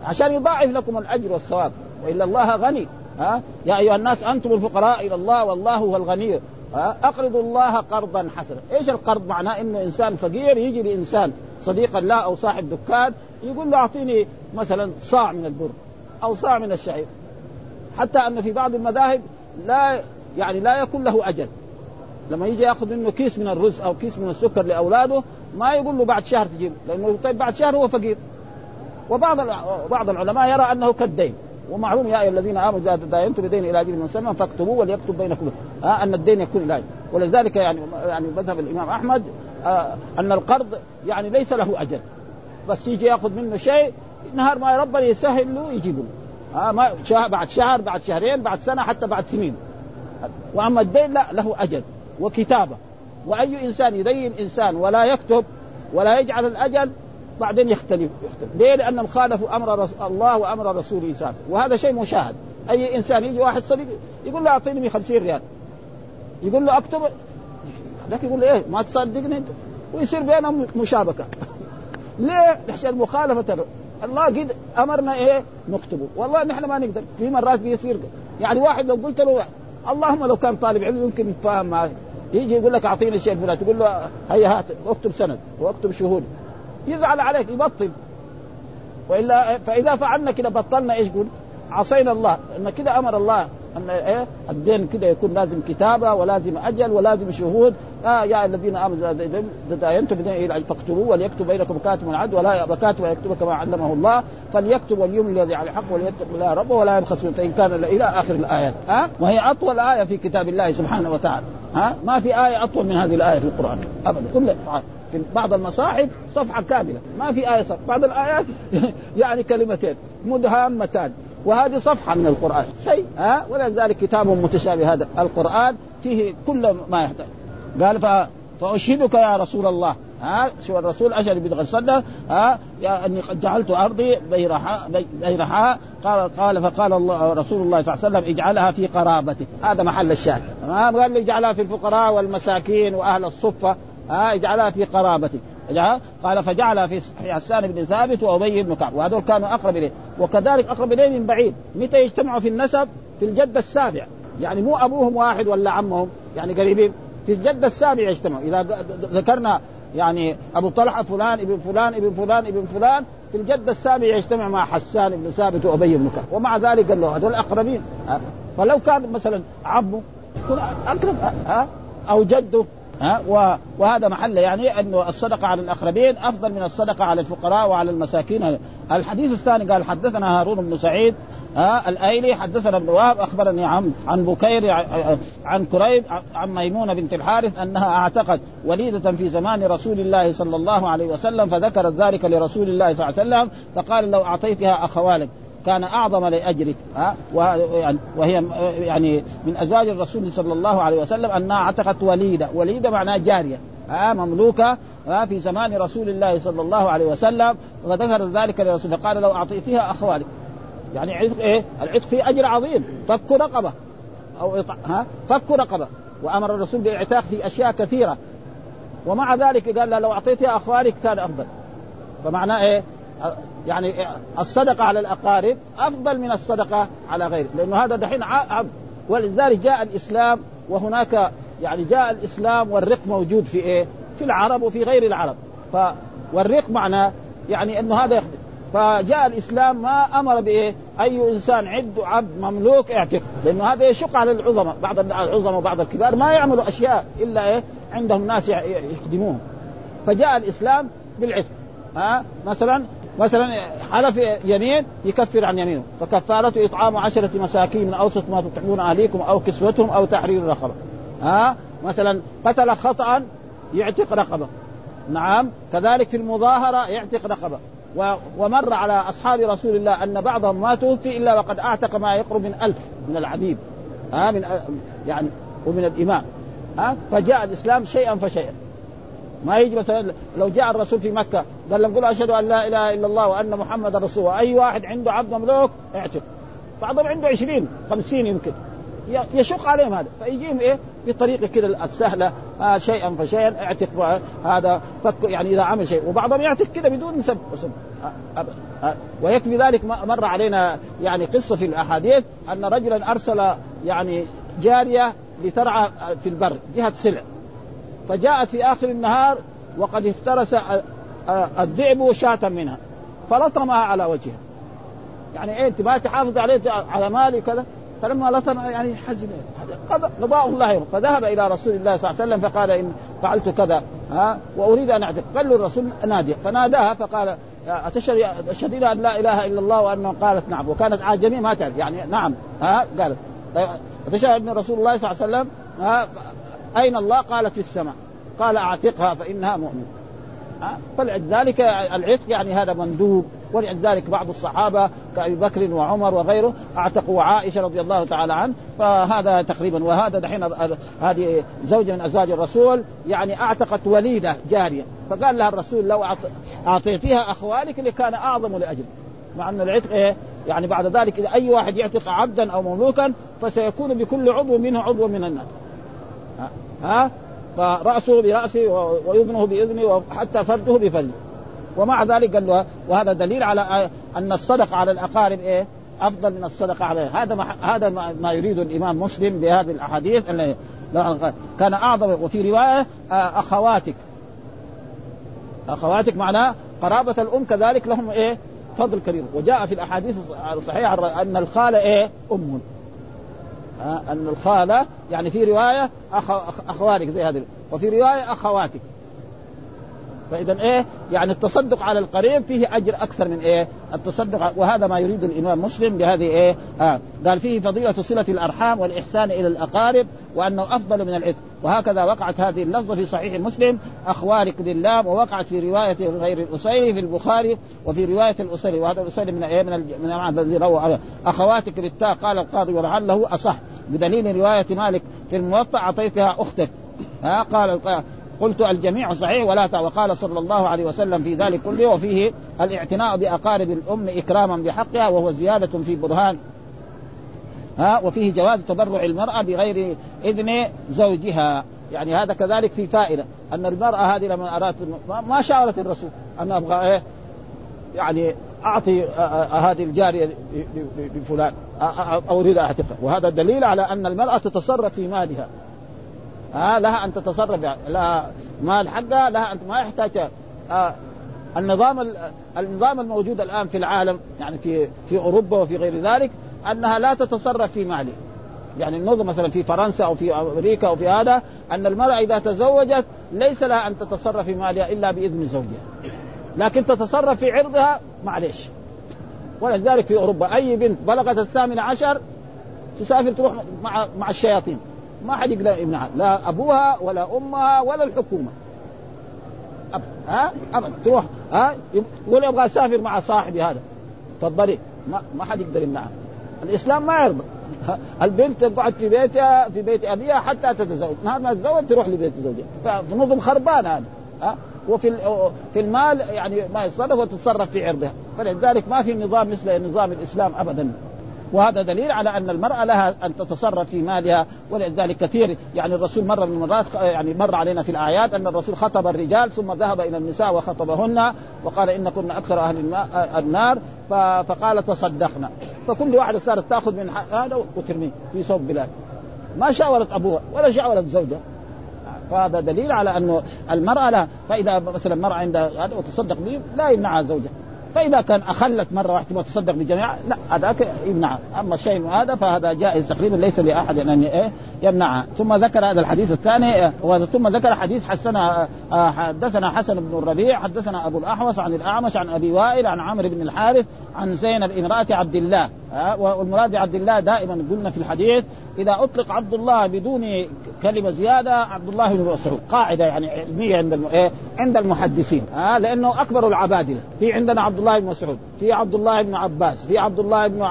عشان يضاعف لكم الأجر والثواب. وإلا الله غني. ها؟ يا أيها الناس أنتم الفقراء إلى الله والله هو الغني. اقرضوا الله قرضا حسنا، إيش القرض؟ معناه انه إنسان فقير يجي لإنسان صديقا لا أو صاحب دكان يقول له أعطيني مثلا صاع من البر أو صاع من الشعير. حتى أن في بعض المذاهب لا يعني لا يكون له أجل. لما يجي يأخذ منه كيس من الرز أو كيس من السكر لأولاده ما يقول له بعد شهر تجيب لأنه طيب بعد شهر هو فقير. وبعض بعض العلماء يرى أنه كالدين ومعلوم يا أيها الذين آمنوا إذا تداينتم بدين إلى أجل مسمى فاكتبوه وليكتب بينكم آه أن الدين يكون إلى ولذلك يعني يعني مذهب الإمام أحمد آه أن القرض يعني ليس له أجل. بس يجي يأخذ منه شيء نهار ما ربنا يسهل له يجيب له. آه ما شهر بعد شهر بعد شهرين بعد سنة حتى بعد سنين. وأما الدين لا له أجل وكتابة. وأي إنسان يدين إنسان ولا يكتب ولا يجعل الأجل بعدين يختلف يختلف. ليه؟ لانهم خالفوا أمر رس... الله وأمر رسوله صلى وهذا شيء مشاهد. أي إنسان يجي واحد صديق يقول له أعطيني 50 ريال. يقول له اكتب. لكن يقول له إيه ما تصدقني أنت؟ ويصير بينهم مشابكة. ليه؟ عشان مخالفة الله قد أمرنا إيه؟ نكتبه. والله نحن ما نقدر. في مرات بيصير يعني واحد لو قلت له اللهم لو كان طالب علم يمكن يتفاهم معي يجي يقول لك أعطيني الشيء الفلاني تقول له هيا هات اكتب سند واكتب شهود. يزعل عليك يبطل. والا فإذا فعلنا كده بطلنا إيش قول عصينا الله. إن كده أمر الله. أن إيه؟ الدين كده يكون لازم كتابة ولازم أجل ولازم شهود. آه يا الذين آمنوا تداينتم بدين فاكتبوه وليكتب بينكم كاتب العدل ولا يأبى كاتب ويكتب كما علمه الله. فليكتب وليملي الذي على الحق وليتق الله ربه ولا يبخس فإن كان إلى آخر الآيات. ها؟ آه؟ وهي أطول آية في كتاب الله سبحانه وتعالى. ها؟ آه؟ ما في آية أطول من هذه الآية في القرآن. ابدا. كل في بعض المصاحف صفحة كاملة. ما في آية صفحة. بعض الآيات يعني كلمتين. مدهامتان. وهذه صفحة من القرآن. شيء ها؟ ولذلك كتاب متشابه هذا القرآن فيه كل ما يحتاج. قال ف... فأشهدك يا رسول الله. ها؟ شو الرسول؟ اشهد بدغ الصدى ها؟ يا أني قد جعلت أرضي بيرحاء بيرحاء قال قال فقال الله رسول الله صلى الله عليه وسلم اجعلها في قرابتك. هذا محل الشاهد. قال لي اجعلها في الفقراء والمساكين وأهل الصفة. ها؟ اجعلها في قرابتك. قال فجعل في حسان بن ثابت وابي بن كعب. وهذول كانوا أقرب إليه. وكذلك أقرب إليه من بعيد. متى يجتمعوا في النسب؟ في الجد السابع. يعني مو أبوهم واحد ولا عمهم يعني قريبين. في الجد السابع يجتمعوا. إذا ذكرنا يعني أبو طلحة فلان ابن فلان ابن فلان ابن فلان في الجد السابع يجتمع مع حسان بن ثابت وابي بن كعب. ومع ذلك قال له هذول أقربين. فلو كان مثلا عمه يكون أقرب ها؟ أو جده ها وهذا محل يعني انه الصدقة على الاقربين افضل من الصدقة على الفقراء وعلى المساكين. الحديث الثاني قال حدثنا هارون بن سعيد ها الأيلي حدثنا ابن وهب أخبرني عن عن بكير عن كريب عن ميمونة بنت الحارث أنها اعتقد وليدة في زمان رسول الله صلى الله عليه وسلم فذكرت ذلك لرسول الله صلى الله عليه وسلم فقال لو أعطيتها أخوالك. كان أعظم لاجرك ها؟ وهي يعني من أزواج الرسول صلى الله عليه وسلم أنها أعتقت وليدة، وليدة معناها جارية ها؟ مملوكة ها؟ في زمان رسول الله صلى الله عليه وسلم وذكر ذلك لرسول قال لو اعطيتها اخوالك يعني عتق إيه؟ العتق فيه أجر عظيم. فك رقبة. أو ها؟ فك رقبة. وأمر الرسول بالإعتاق في أشياء كثيرة. ومع ذلك قال لو اعطيتها أخوالك كان أفضل. فمعناه إيه؟ يعني الصدقة على الأقارب أفضل من الصدقة على غيره لأنه هذا دحين عبد ولذلك جاء الإسلام وهناك يعني جاء الإسلام والرق موجود في إيه؟ في العرب وفي غير العرب ف والرق معناه يعني أنه هذا يخدم فجاء الإسلام ما أمر بإيه؟ أي إنسان عنده عبد مملوك اعتق لأنه هذا يشق على العظماء بعض العظماء وبعض الكبار ما يعملوا أشياء إلا إيه؟ عندهم ناس يخدموهم فجاء الإسلام بالعتق ها؟ مثلا مثلا حلف يمين يكفر عن يمينه فكفارته إطعام عشرة مساكين من أوسط ما تطعمون أهليكم أو كسوتهم أو تحرير رقبة. ها؟ مثلا قتل خطأ يعتق رقبة. نعم. كذلك في المظاهرة يعتق رقبة. ومر على أصحاب رسول الله أن بعضهم ما توفي إلا وقد أعتق ما يقرب من ألف من العبيد. ها؟ من يعني ومن الإمام. ها؟ فجاء الإسلام شيئا فشيئا. ما يجي مثلا لو جاء الرسول في مكة قال لهم قولوا أشهد أن لا إله إلا الله وأن محمد رسول الله. أي واحد عنده عبد مملوك اعتق. بعضهم عنده 20 50 يمكن. يشق عليهم هذا. فيجيهم إيه؟ بطريقة كده السهلة. آه شيئا فشيئا اعتق. هذا فك يعني إذا عمل شيء. وبعضهم يعتق كده بدون سب وسب. آه آه ويكفي ذلك مر علينا يعني قصة في الأحاديث أن رجلا أرسل يعني جارية لترعى في البر جهة سلع. فجاءت في آخر النهار وقد افترس الذئب شاة منها فلطمها على وجهها. يعني إيه أنت ما تحافظ عليه على مالي كذا فلما لطم يعني حزن. قضاء الله. يوم فذهب إلى رسول الله صلى الله عليه وسلم فقال إن فعلت كذا ها؟ وأريد أن أعتق. قال له الرسول نادي فناداها فقال أشهد أن لا إله إلا الله وأن قالت نعم. وكانت عاجميه ما تعرف. يعني نعم ها؟ قالت. فتشهد أن رسول الله صلى الله عليه وسلم ها؟ أين الله؟ قالت في السماء. قال أعتقها فإنها مؤمن. فلذلك العتق يعني هذا مندوب. ولذلك بعض الصحابة كأبي بكر وعمر وغيره أعتقوا عائشة رضي الله تعالى عنه. فهذا تقريبا وهذا دحين هذه زوجة من أزواج الرسول يعني أعتقت وليدة جارية. فقال لها الرسول لو أعطيتيها أخوالك لكان أعظم لأجل مع أن العتق إيه يعني بعد ذلك إذا أي واحد يعتق عبدا أو مملوكا فسيكون بكل عضو منه عضو من الناس. ها؟ فرأسه برأسه ويذنه بإذنه وحتى فرده بفرده. ومع ذلك قال له وهذا دليل على أن الصدقة على الأقارب إيه؟ أفضل من الصدقة عليه هذا ما هذا ما يريد الإمام مسلم بهذه الأحاديث. كان أعظم. وفي رواية أخواتك. أخواتك معناه قرابة الأم كذلك لهم إيه؟ فضل كبير. وجاء في الأحاديث الصحيحة أن الخالة إيه؟ أم. أن الخالة يعني في رواية أخ... أخوانك زي هذه. وفي رواية أخواتك. فإذا إيه؟ يعني التصدق على القريب فيه أجر أكثر من إيه؟ التصدق وهذا ما يريد الإمام مسلم بهذه إيه؟ آه. قال فيه فضيلة صلة الأرحام والإحسان إلى الأقارب وأنه أفضل من العتق وهكذا وقعت هذه اللفظة في صحيح مسلم اخوارك لله ووقعت في رواية غير الأسيري في البخاري وفي رواية الأسيري. وهذا الأسيري من إيه؟ من من الذي روى أخواتك بالتاء قال القاضي ولعله أصح. بدليل رواية مالك في الموطأ أعطيتها أختك. ها؟ قال قلت الجميع صحيح ولا. وقال صلى الله عليه وسلم في ذلك كله وفيه الاعتناء بأقارب الأم إكراما بحقها وهو زيادة في برهان. ها وفيه جواز تبرع المرأة بغير إذن زوجها. يعني هذا كذلك في فائدة أن المرأة هذه لما أرادت ما شاورت الرسول أنا أبغى إيه؟ يعني أعطي هذه الجارية لفلان أو أريد أعتقها. وهذا دليل على أن المرأة تتصرف في مالها. ها لها أن تتصرف يعني لها مال حقها لها ان ما يحتاج آه النظام النظام الموجود الآن في العالم يعني في في أوروبا وفي غير ذلك أنها لا تتصرف في ماله. يعني النظم مثلا في فرنسا أو في أمريكا أو في هذا أن المرأة إذا تزوجت ليس لها أن تتصرف في مالها إلا بإذن زوجها لكن تتصرف في عرضها معلش ولذلك في أوروبا أي بنت بلغت الثامن عشر تسافر تروح مع مع الشياطين. ما حد يقدر يمنعها لا أبوها ولا أمها ولا الحكومة. أبدا ها؟ ابدا تروح ها؟ يقول أبغى اسافر مع صاحبي هذا. تفضلي. ما ما حد يقدر يمنعها الإسلام ما يرضى. البنت تقعد في بيتها في بيت أبيها حتى تتزوج. نهار ما تتزوج تروح لبيت زوجها. فنظم خربان هذا. ها؟ وفي في المال يعني ما يتصرف وتتصرف في عرضها. فلذلك ما في نظام مثل نظام الإسلام ابدا. وهذا دليل على أن المرأة لها أن تتصرف في مالها ولذلك كثير يعني الرسول مره من المرات يعني مر علينا في الآيات أن الرسول خطب الرجال ثم ذهب إلى النساء وخطبهن وقال إن كنا أكثر أهل النار فقال تصدقنا. فكل واحدة صارت تأخذ من هذا وترميه في صوب بلاد. ما شاورت أبوها ولا شاورت زوجها. فهذا دليل على أنه المرأة لا فإذا مثلا المراه عندها هذا وتصدق به لا يمنعها زوجها. فإذا كان أخلت مرة واحدة وتصدق بجميع لا هذاك يمنع. أما الشيء هذا فهذا جائز تقريبا ليس لأحد أن إيه يمنعها ثم ذكر هذا الحديث الثاني ثم ذكر حديث حسنا حدثنا حسن بن الربيع حدثنا أبو الأحوص عن الأعمش عن أبي وائل عن عمرو بن الحارث عن زينب امرأة عبد الله. والمراد بعبد الله دائما قلنا في الحديث إذا أطلق عبد الله بدون كلمة زيادة عبد الله بن مسعود. قاعدة يعني علمية عند إيه؟ عند المحدثين. ها لأنه أكبر العبادلة. في عندنا عبد الله بن مسعود في عبد الله بن عباس في عبد الله بن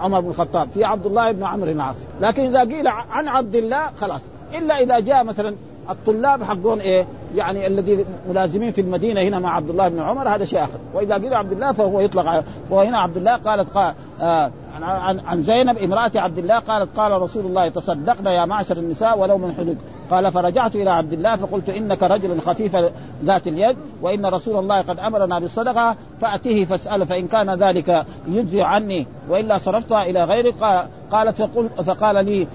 عمر بن الخطاب في عبد الله بن عمرو بن العاص. لكن إذا قيل عن عبد الله خلاص. إلا إذا جاء مثلا الطلاب حقون إيه؟ يعني الذي ملازمين في المدينة هنا مع عبد الله بن عمر هذا شيء آخر. وإذا قيل عبد الله فهو يطلق وهنا عبد الله قالت قال آه عن عن زينب امرأة عبد الله قالت قال رسول الله تصدقنا يا معشر النساء ولو من حدود. قال فرجعت إلى عبد الله فقلت إنك رجل خفيف ذات اليد وإن رسول الله قد أمرنا بالصدقة فأته فاساله فإن كان ذلك يجزي عني وإلا صرفتها إلى غيرك. قالت فقال لي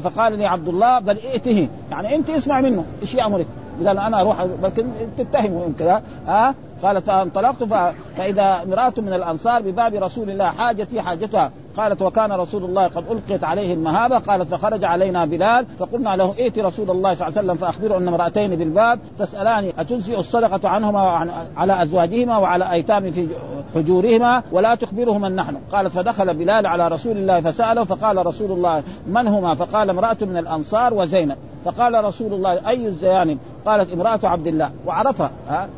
فقال لي عبد الله بل ائته. يعني أنت اسمع منه إيش يأمرك؟ قال أنا أروح بلكن تتهمه كذا. ها؟ قالت فانطلقت فإذا امرأة من الأنصار بباب رسول الله حاجتي حاجتها. قالت وكان رسول الله قد ألقيت عليه المهابة. قالت فخرج علينا بلال. فقلنا له ائت رسول الله صلى الله عليه وسلم فاخبره أن امرأتين بالباب. تسالان أتجزئ الصدقة عنهما وعن على أزواجهما وعلى أيتام في حجورهما؟ ولا تخبرهما نحن قالت فدخل بلال على رسول الله فسأله فقال رسول الله من هما؟ فقال امرأة من الأنصار وزينب. فقال رسول الله أي الزيان قالت امرأة عبد الله وعرفها ها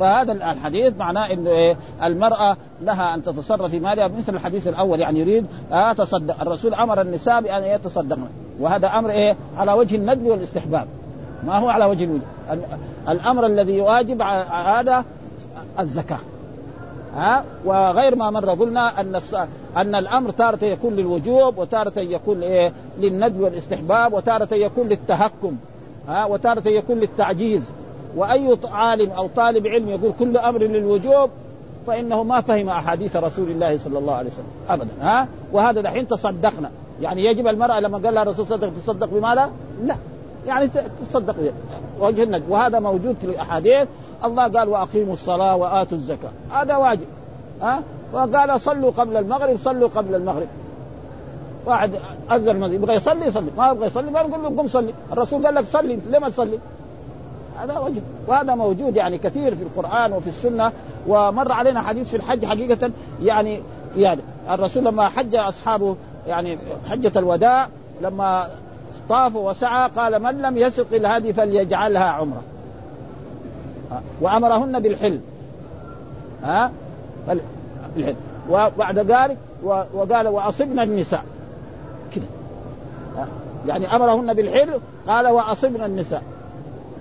فهذا الحديث معناه انه إيه المرأة لها أن تتصرف في مالها مثل الحديث الأول يعني يريد آه تصدق. الرسول أمر النساء بأن يتصدقن. وهذا أمر إيه على وجه الندب والاستحباب. ما هو على وجه الوجوب الأمر الذي يواجب هذا الزكاة. ها وغير ما مر قلنا أن أن الأمر تارة يكون للوجوب وتارة يكون إيه للندب والاستحباب وتارة يكون للتهكم. ها وتارة يكون للتعجيز وأي عالم أو طالب علم يقول كل أمر للوجوب فإنه ما فهم أحاديث رسول الله صلى الله عليه وسلم ابدا ها؟ وهذا دحين تصدقنا. يعني يجب المرأة لما قال لها الرسول صدق تصدق بماذا؟ لا. يعني تصدق وجه وهذا موجود في الأحاديث. الله قال وأقيموا الصلاة وآتوا الزكاة. هذا واجب ها؟ وقال صلوا قبل المغرب صلوا قبل المغرب. واحد اذن يبغى يصلي يصلي. ما يبغى يصلي ما نقول له قم صلي. الرسول قال لك صلي ليه ما تصلي؟ هذا وجه. وهذا موجود يعني كثير في القرآن وفي السنة ومر علينا حديث في الحج حقيقة يعني يعني الرسول لما حج أصحابه يعني حجة الوداع لما طافوا وسعى قال من لم يسق الهدي فليجعلها عمرة. وأمرهن بالحل ها؟ بالحل وبعد ذلك وقال وأصبن النساء. يعني أمرهن بالحل قال وأصبن النساء.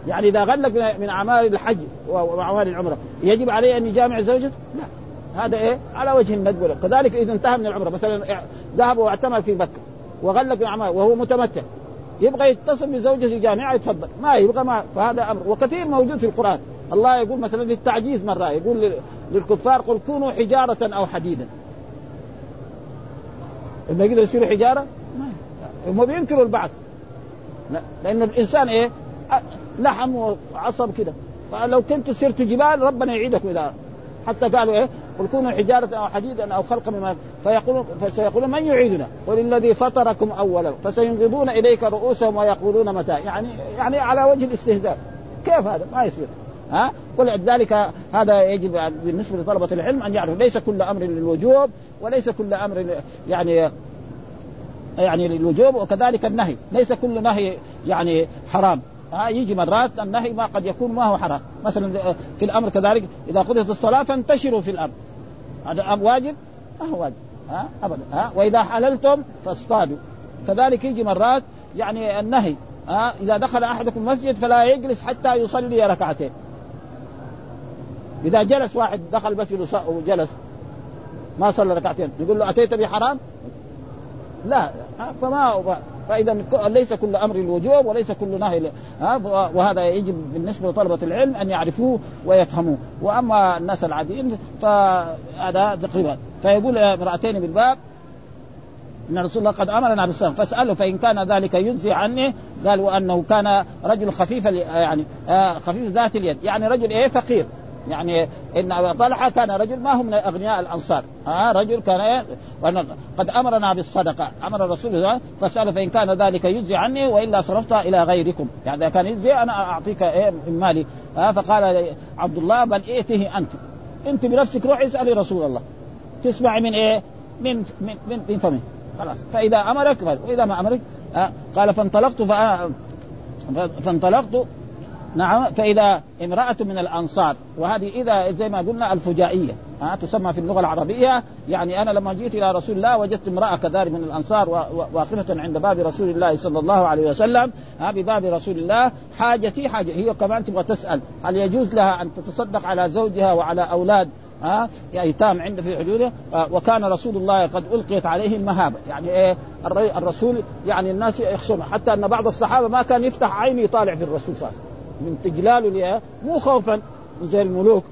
يعني إذا غلق من أعمال الحج وأعمال العمرة يجب عليه أن يجامع زوجته؟ لا. هذا إيه؟ على وجه الندب كذلك إذا انتهى من العمرة مثلا ذهب واعتمر في مكه وغلق من أعمال وهو متمتع يبغى يتصل بزوجته يجامعها يتفضل ما يبغى ما فهذا أمر. وكثير موجود في القرآن. الله يقول مثلا للتعجيز مرة يقول للكفار قل كونوا حجارة أو حديدا. لما يقدروا يصيروا حجارة؟ هم بينكروا البعث. لا لأن الإنسان إيه؟ لحم وعصب كده. فلو كنت صرت جبال ربنا يعيدكم اذا حتى قالوا إيه؟ قل كونوا حجارة أو حديدا أو خلقا مما فيقولون فسيقولون من يعيدنا؟ قل الذي فطركم أولا فسينغضون إليك رؤوسهم ويقولون متى؟ يعني يعني على وجه الاستهزاء. كيف هذا؟ ما يصير. ها؟ ولذلك هذا يجب بالنسبة لطلبة العلم أن يعرفوا ليس كل أمر للوجوب وليس كل أمر يعني يعني للوجوب وكذلك النهي. ليس كل نهي يعني حرام. ها يجي مرات النهي ما قد يكون ما هو حرام. مثلا في الأمر كذلك إذا قضيت الصلاة فانتشروا في الأرض هذا واجب؟ ما هو واجب. ها ابدا. ها وإذا حللتم فاصطادوا. كذلك يجي مرات يعني النهي. ها إذا دخل أحدكم المسجد فلا يجلس حتى يصلي ركعتين. إذا جلس واحد دخل المسجد وجلس ما صلى ركعتين يقول له أتيت بحرام؟ لا فما فإذا ليس كل أمر الوجوب وليس كل نهي وهذا يجب بالنسبة لطلبة العلم أن يعرفوه ويفهموه. وأما الناس العاديين فهذا تقريبا فيقول امرأتين بالباب إن رسول الله قد أمرنا بالصلاه فاساله فإن كان ذلك يجزي عني قال وانه كان رجل خفيف يعني آه، خفيف ذات اليد. يعني رجل إيه؟ فقير. يعني إن طلحة كان رجل ما هو من أغنياء الأنصار. ها رجل كان إيه؟ قد أمرنا بالصدقة. أمر رسول الله فسأل فإن كان ذلك يجزي عني وإلا صرفتها إلى غيركم. يعني إذا كان يجزي أنا أعطيك إيه؟ من مالي. ها فقال عبد الله بل ائته أنت. أنت بنفسك روحي اسالي رسول الله. تسمعي من إيه؟ من من من, من فمه. خلاص. فإذا امرك واذا ما أمرك قال فانطلقت فانطلقت نعم فإذا امرأة من الأنصار وهذه إذا زي ما قلنا الفجائية ها تسمى في اللغة العربية يعني أنا لما جيت إلى رسول الله وجدت امرأة كذلك من الأنصار واقفة عند باب رسول الله صلى الله عليه وسلم ها بباب رسول الله حاجتي حاجة هي كمان تبغى تسأل هل يجوز لها أن تتصدق على زوجها وعلى أولاد ها إيتام عند في حدوده؟ وكان رسول الله قد ألقيت عليه المهابه يعني إيه الرسول يعني الناس يخشون حتى أن بعض الصحابة ما كان يفتح عينه يطالع في الرسول صلى الله عليه وسلم. من تجلاله مو خوفا. زي الملوك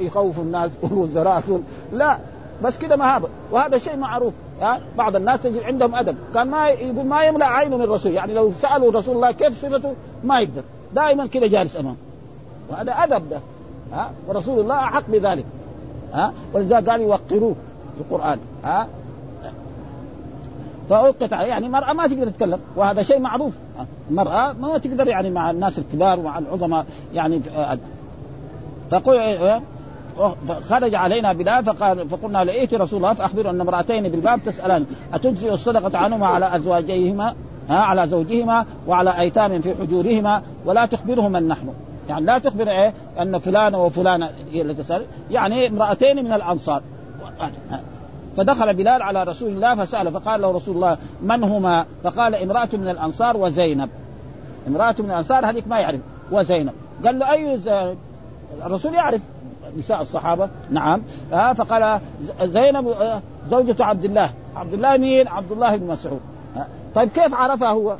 يخوفوا الناس والوزراء لا بس كده مهابه وهذا شيء معروف. يعني بعض الناس تجد عندهم أدب. كان ما يقول ما يملأ عينه من الرسول يعني لو سألوا رسول الله كيف صفته ما يقدر. دائما كده جالس امامه وهذا أدب ده. ها ورسول الله أحق بذلك. ها ولذلك قال يوقروه في القرآن. ها فأوقت يعني المرأة ما تقدر تتكلم وهذا شيء معروف. المرأة ما تقدر يعني مع الناس الكبار ومع العظماء يعني تقول خرج علينا بلال فقال فقلنا لقيت رسول الله فاخبره أن امرأتين بالباب تسألان أتجزئ الصدقة عنهما على أزواجيهما ها على زوجهما وعلى أيتام في حجورهما ولا تخبرهم من نحن يعني لا تخبر إيه أن فلانه وفلانة هي اللي تسأل. يعني امرأتين من الأنصار. فدخل بلال على رسول الله فسأل فقال له رسول الله من هما؟ فقال امرأة من الأنصار وزينب. امرأة من الأنصار هذيك ما يعرف وزينب. قال له أي زينب الرسول يعرف نساء الصحابة نعم. آه فقال زينب آه، زوجة عبد الله. عبد الله مين؟ عبد الله بن مسعود. آه طيب كيف عرفها هو؟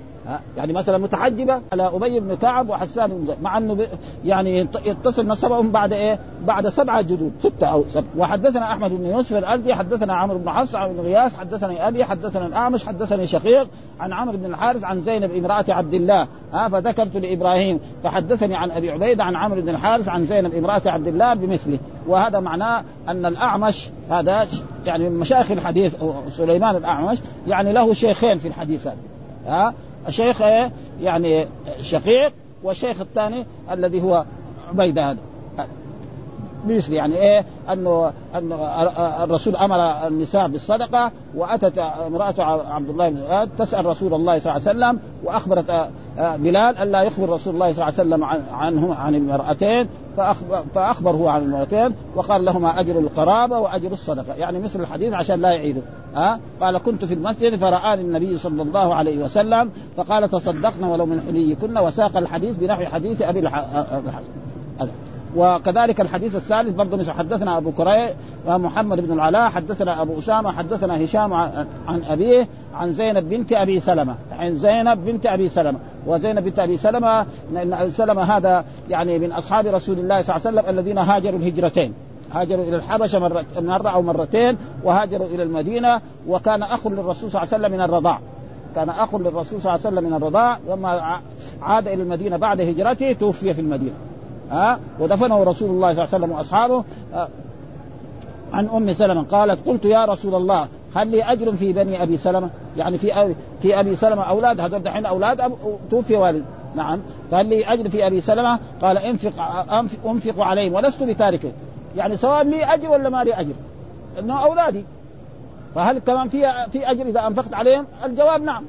يعني مثلا متحجبه على أبي بن كعب وحسان بن زيد مع إنه يعني يتصل نسبهم بعد إيه؟ بعد سبعة جدود ستة أو سبعة. وحدثنا أحمد بن يوسف الازدي حدثنا عمرو بن حفص عن بن غياث حدثني أبي حدثنا الأعمش حدثني شقيق عن عمرو بن الحارث عن زينب امرأة عبد الله ها؟ فذكرت لإبراهيم فحدثني عن أبي عبيدة عن عمرو بن الحارث عن زينب امرأة عبد الله بمثله. وهذا معناه أن الأعمش هذا يعني من مشايخ الحديث سليمان الأعمش يعني له شيخين في الحديث هذا ها؟ شيخ يعني شقيق والشيخ الثاني الذي هو عبيده هذا. مثل يعني إيه؟ انه انه الرسول أمر النساء بالصدقة وأتت امرأة عبد الله بن تسأل رسول الله صلى الله عليه وسلم وأخبرت بلال الا يخبر رسول الله صلى الله عليه وسلم عنه عن المرأتين فأخبر هو عن المرأتين وقال لهما أجر القرابة وأجر الصدقة. يعني مثل الحديث عشان لا يعيده ها؟ قال كنت في المسجد فرآني النبي صلى الله عليه وسلم فقال تصدقنا ولو من حليكن. وساق الحديث بنحو حديث أبي الحديث وكذلك الحديث الثالث برضه حدثنا أبو كريم ومحمد بن العلاء حدثنا أبو أسامة حدثنا هشام عن أبيه عن زينب بنت أبي سلمة. عن زينب بنت أبي سلمة. وزينب بنت أبي سلمة ابي سلمة هذا يعني من أصحاب رسول الله صلى الله عليه وسلم الذين هاجروا الهجرتين. هاجروا إلى الحبشة مره مرة أو مرتين وهاجروا إلى المدينة وكان أخ للرسول صلى الله عليه وسلم من الرضاع. كان أخ للرسول صلى الله عليه وسلم من الرضاع لما عاد إلى المدينة بعد هجرته توفي في المدينة. ها؟ ودفنه رسول الله صلى الله عليه وسلم وأصحابه. عن أم سلمة قالت قلت يا رسول الله هل لي أجر في بني أبي سلمة؟ يعني في أبي في أبي سلمة أولاد هذول دحين أولاد. توفي والد. نعم. قال لي أجر في أبي سلمة؟ قال انفق انفق, أنفق عليهم ولست بتاركه. يعني سواء لي أجر ولا ما لي أجر؟ إنه أولادي. فهل كمان في في أجر إذا أنفقت عليهم؟ الجواب نعم.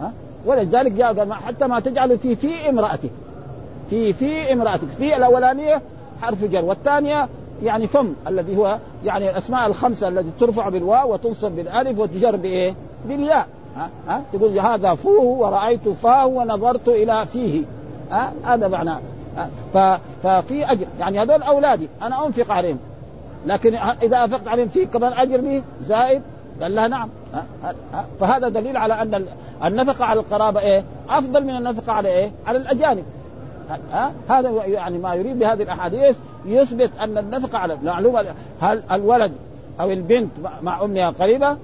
ها؟ ولذلك جاء قال حتى ما تجعل في في امرأتك. في في امرأتك. في الأولانية حرف جر والثانية يعني فم الذي هو يعني الأسماء الخمسة التي ترفع بالواو وتنصب بالألف وتجر بإيه؟ بالياء. ها؟ ها؟ تقول هذا فوه ورأيت فاه ونظرت إلى فيه. ها؟ هذا معناه ففي أجر. يعني هذول أولادي. أنا أنفق عليهم. لكن إذا أنفقت عليهم في كمان أجر به زائد. قال لها نعم. فهذا دليل على أن النفقة على القرابة إيه؟ أفضل من النفقة على إيه؟ على الأجانب. ها؟ هذا يعني ما يريد بهذه الأحاديث يثبت أن النفقه على معلومة هل الولد أو البنت مع أمها قريبة؟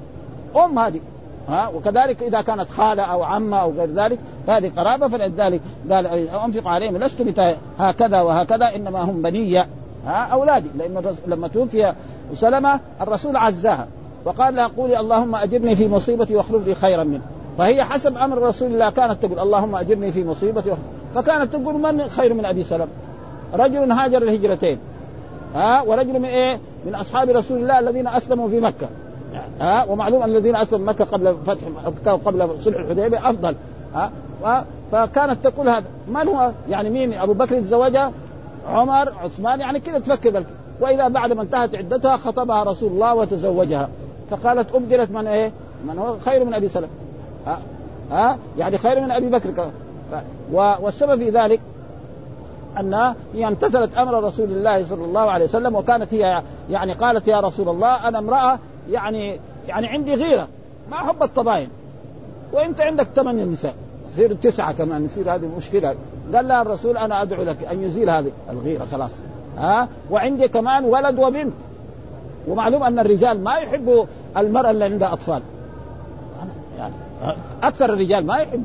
أم هذه ها؟ وكذلك إذا كانت خالة أو عمة أو غير ذلك فهذه قرابة فلذلك قال أنفق عليهم لست هكذا وهكذا إنما هم بنية ها؟ أولادي. لأن لما توفي سلمه الرسول عزاها وقال لها قولي اللهم أجرني في مصيبتي واخلف لي خيرا منه. فهي حسب أمر رسول الله كانت تقول اللهم أجرني في مصيبتي فكانت تقول من خير من أبي سلمه رجل هاجر الهجرتين ها؟ ورجل من إيه؟ من أصحاب رسول الله الذين أسلموا في مكة. ها؟ ومعلوم أن الذين أسلموا مكة قبل فتح مكه وقبل صلح الحديبية أفضل. ها؟ فكانت تقول هذا. من هو؟ يعني مين؟ أبو بكر تزوجها؟ عمر؟ عثمان؟ يعني كذا تفكر. وإذا بعد ما انتهت عدتها خطبها رسول الله وتزوجها. فقالت أبدلت من إيه؟ من هو؟ خير من أبي سلمه ها؟ ها؟ يعني خير من أبي بكر والسبب في ذلك أن هي امتثلت أمر رسول الله صلى الله عليه وسلم وكانت هي يعني قالت يا رسول الله أنا امرأة يعني يعني عندي غيرة ما احب الطباين وأنت عندك ثمانيه نساء يصير تسعة كمان يصير هذه مشكلة. قال لها الرسول أنا أدعو لك أن يزيل هذه الغيرة خلاص. ها؟ وعندي كمان ولد وبنت. ومعلوم أن الرجال ما يحبوا المرأة اللي عندها أطفال. يعني أكثر الرجال ما يحب.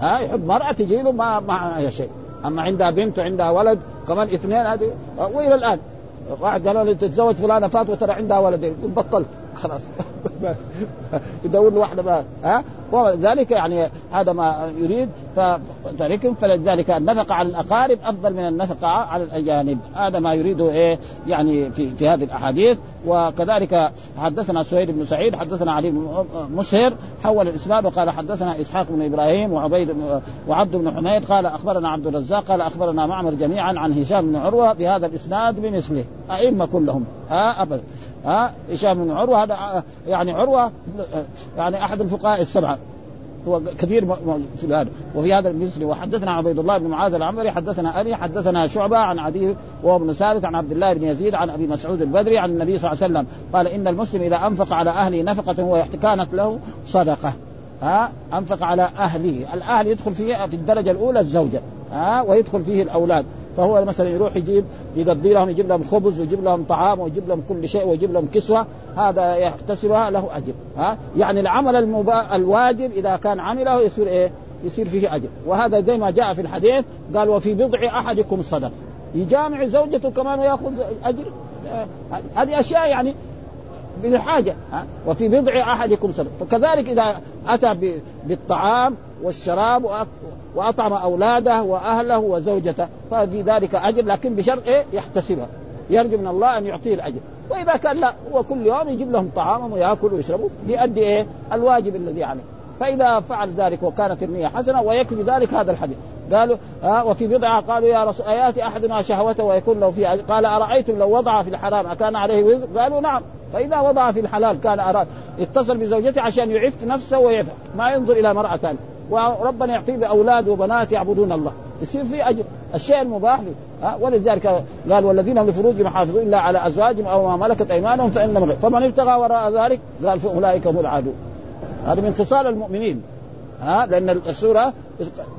ها يحب مرأة تجي له ما معها شيء. أما عندها بنت وعندها ولد كمان اثنين هذه. وإلى الآن. واحد قالوا لي تتزوج فلانة فات وترى عندها ولدين. بطلت. خلاص. يدور له واحدة بقى ها؟ وذلك يعني هذا ما يريد فذلك فلذلك النفقة على الأقارب أفضل من النفقة على الأجانب. هذا ما يريده إيه؟ يعني في في هذه الأحاديث. وكذلك حدثنا سهيل بن سعيد حدثنا علي بن مسهر حول الإسناد وقال حدثنا إسحاق بن إبراهيم وعبيد وعبد بن حميد قال أخبرنا عبد الرزاق قال أخبرنا معمر جميعا عن هشام بن عروة بهذا الإسناد بمثله. أئمة كلهم ها؟ ابدا. ها؟ هشام بن عروة هذا يعني عروة يعني أحد الفقهاء السبعة. هو كثير في هذا وفي هذا المثل. وحدثنا عبيد الله بن معاذ العمري حدثنا أبي حدثنا شعبة عن عدي وهو ابن ثابت عن عبد الله بن يزيد عن أبي مسعود البدري عن النبي صلى الله عليه وسلم. قال إن المسلم إذا أنفق على أهله نفقة كانت له صدقة. ها؟ أنفق على أهله، الأهل يدخل فيه في الدرجة الأولى الزوجة. ها؟ ويدخل فيه الأولاد، فهو مثلا يروح يجيب يقضي لهم يجيب لهم خبز ويجيب لهم طعام ويجيب لهم كل شيء ويجيب لهم كسوة هذا يحتسبها له أجر. ها؟ يعني العمل المبا... الواجب إذا كان عمله يصير إيه؟ يصير فيه أجر. وهذا زي ما جاء في الحديث قال وفي بضع أحدكم صدق يجامع زوجته كمان ويأخذ أجر. هذه أشياء يعني بالحاجة وفي بضع أحدكم صدق فكذلك إذا أتى بالطعام والشراب وأطعم أولاده وأهله وزوجته ففي ذلك أجر لكن بشرط إيه؟ يحتسبها. يرجو من الله أن يعطيه الأجر. وإذا كان لا هو كل يوم يجيب لهم طعامهم ويأكل ويشربوا يؤدي إيه؟ الواجب الذي عليه. فإذا فعل ذلك وكانت النية حسنة ويكفي ذلك هذا الحديث. قالوا ها وفي بضعة. قالوا يا رسول أيأتي أحدنا شهوته ويكون له فيها قال أرأيتم لو وضع في الحرام أكان عليه وزر؟ قالوا نعم. فإذا وضع في الحلال كان أراد اتصل بزوجته عشان يعف نفسه ويفعل ما ينظر إلى امرأة ثانية. وربنا يعطيه بأولاد وبنات يعبدون الله. يصير في أجر. الشيء المباح ها ولذلك قال والذين هم لفروجهم حافظون إلا على أزواجهم أو ما ملكت أيمانهم فانما فمن ابتغى وراء ذلك قال فأولئك هم العادون. هذا من خصال المؤمنين. ها؟ لأن السورة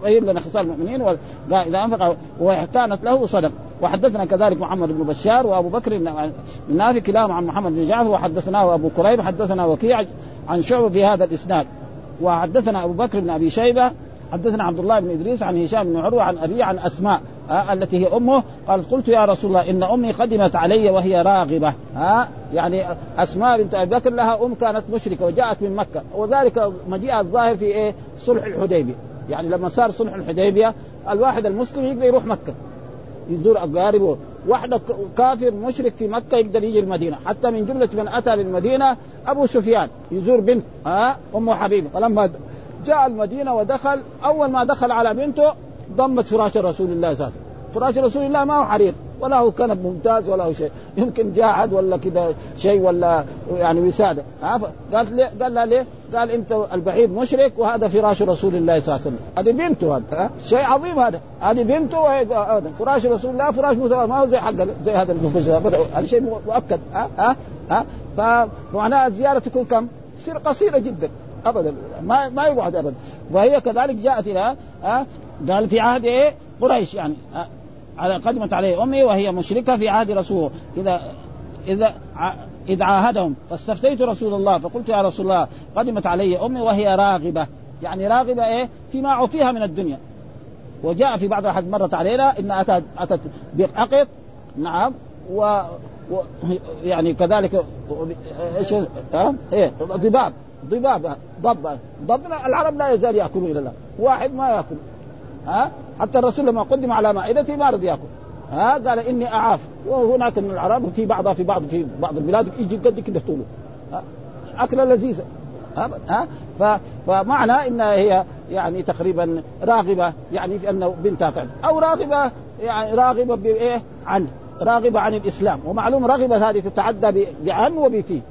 تبين لنا خصال المؤمنين قال إذا أنفق وكانت له صدق. وحدثنا كذلك محمد بن بشار وأبو بكر نافي كلاهما عن محمد بن جعفر وحدثناه أبو كريب حدثنا وكيع عن شعبة في هذا الإسناد. وحدثنا أبو بكر بن أبي شيبة حدثنا عبد الله بن إدريس عن هشام بن عروة عن ابي عن أسماء. آه التي هي أمه قالت قلت يا رسول الله إن أمي قدمت علي وهي راغبة. ها آه يعني أسماء بنت أبي بكر لها أم كانت مشركة وجاءت من مكة. وذلك مجيء الظاهر في إيه؟ صلح الحديبية. يعني لما صار صلح الحديبية الواحد المسلم يقدر يروح مكة. يزور اقاربه واحد كافر مشرك في مكة يقدر يجي المدينة. حتى من جملة من أتى للمدينة أبو سفيان يزور بنت ها أم حبيبة. فلما جاء المدينة ودخل أول ما دخل على بنته ضمت فراش رسول الله أساسا فراش رسول الله ما هو حرير ولا هو كنب ممتاز ولا هو شيء. يمكن جاعد ولا كذا شيء ولا يعني وسادة. قالت ليه؟ قال لها ليه؟ قال انت البعيد مشرك وهذا فراش رسول الله صلى الله عليه وسلم. هذه بنته هذا شيء عظيم هذا. هذه بنته هذا. فراش رسول الله فراش مسوى ما هو زي حق زي هذا النفوس هذا شيء مؤكد. ها؟ ها؟ ها؟ فمعناها الزياره تكون كم؟ تصير قصيرة جدا. ابدا. ما ما يقعد ابدا. وهي كذلك جاءت إلى أه قال في عهد إيه؟ قريش يعني أه على قدمت عليه أمي وهي مشركة في عهد رسول إذا إذا إذ عاهدهم. فاستفتيت رسول الله فقلت يا رسول الله قدمت علي أمي وهي راغبة. يعني راغبة إيه؟ فيما اعطيها من الدنيا. وجاء في بعض الأحاديث مرت علينا إن أتت أتت بعقد نعم. و, و يعني كذلك إيش ها إيه؟ ضباب ضباب ضب ضب العرب لا يزال يأكلون إلى الان واحد ما يأكل. ها؟ حتى الرسول لما قدم على مائدته ما رضي يأكل. ها؟ قال إني أعاف. وهناك من العرب في بعضها في بعض في بعض البلاد يجي قد كده طوله أكلة لذيذة. ها؟ ف... فمعنى انها هي يعني تقريبا راغبة يعني في أنه فعلا أو راغبة يعني راغبة بإيه؟ عنه راغبة عن الإسلام. ومعلوم رغبه هذه تتعدى بعن وبفي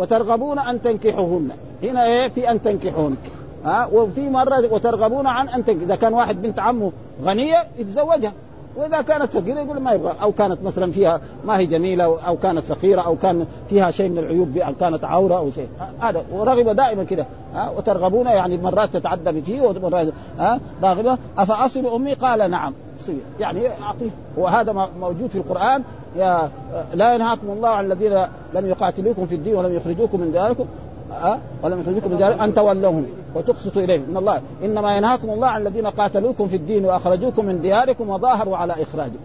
وترغبون أن تنكحوهن. هنا إيه؟ في أن تنكحوهن ها؟ وفي مرة وترغبون عن أن تنكح. إذا كان واحد بنت عمه غنية يتزوجها. وإذا كانت فقيرة يقول ما يبغى. أو كانت مثلا فيها ما هي جميلة أو كانت فقيرة أو كان فيها شيء من العيوب أو كانت عورة أو شيء. هذا ورغب دائما كده. ها؟ وترغبون يعني مرات تتعدى بشيء ومرات ها؟ راغبة. أفأصل أمي؟ قال نعم. يعني أعطيه. وهذا موجود في القرآن. يا لا ينهاكم الله عن الذين لم يقاتلوكم في الدين ولم يخرجوكم من دياركم أه؟ ولم يخرجوكم من دياركم أن تولوهم وتقسطوا إليهم من الله. إنما ينهاكم الله عن الذين قاتلوكم في الدين وأخرجوكم من دياركم وظاهروا على إخراجكم.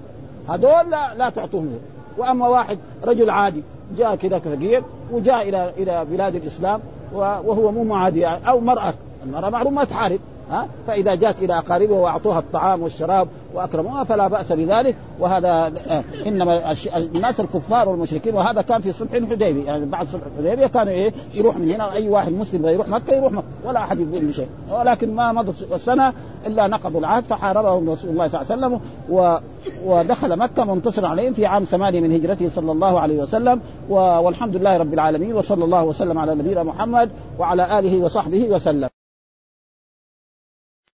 هذول لا, لا تعطوهم. وأما واحد رجل عادي جاء كذا فقير وجاء إلى إلى بلاد الإسلام وهو مو معادي أو مرأة. المرأة معلوم ما تحارب. ها؟ فإذا جاءت إلى اقاربها وأعطوها الطعام والشراب وأكرموها فلا بأس بذلك. وهذا إنما الناس الكفار والمشركين وهذا كان في صلح الحديبية. يعني بعد صلح الحديبية كان إيه؟ يروح من هنا أي واحد مسلم يروح مكة يروح مكة ولا أحد يقول شيء. ولكن ما مضت سنه إلا نقضوا العهد فحاربهم رسول الله صلى الله عليه وسلم و ودخل مكة منتصرا عليهم في عام ثمانية من هجرته صلى الله عليه وسلم. والحمد لله رب العالمين وصلى الله وسلم على نبينا محمد وعلى آله وصحبه وسلم.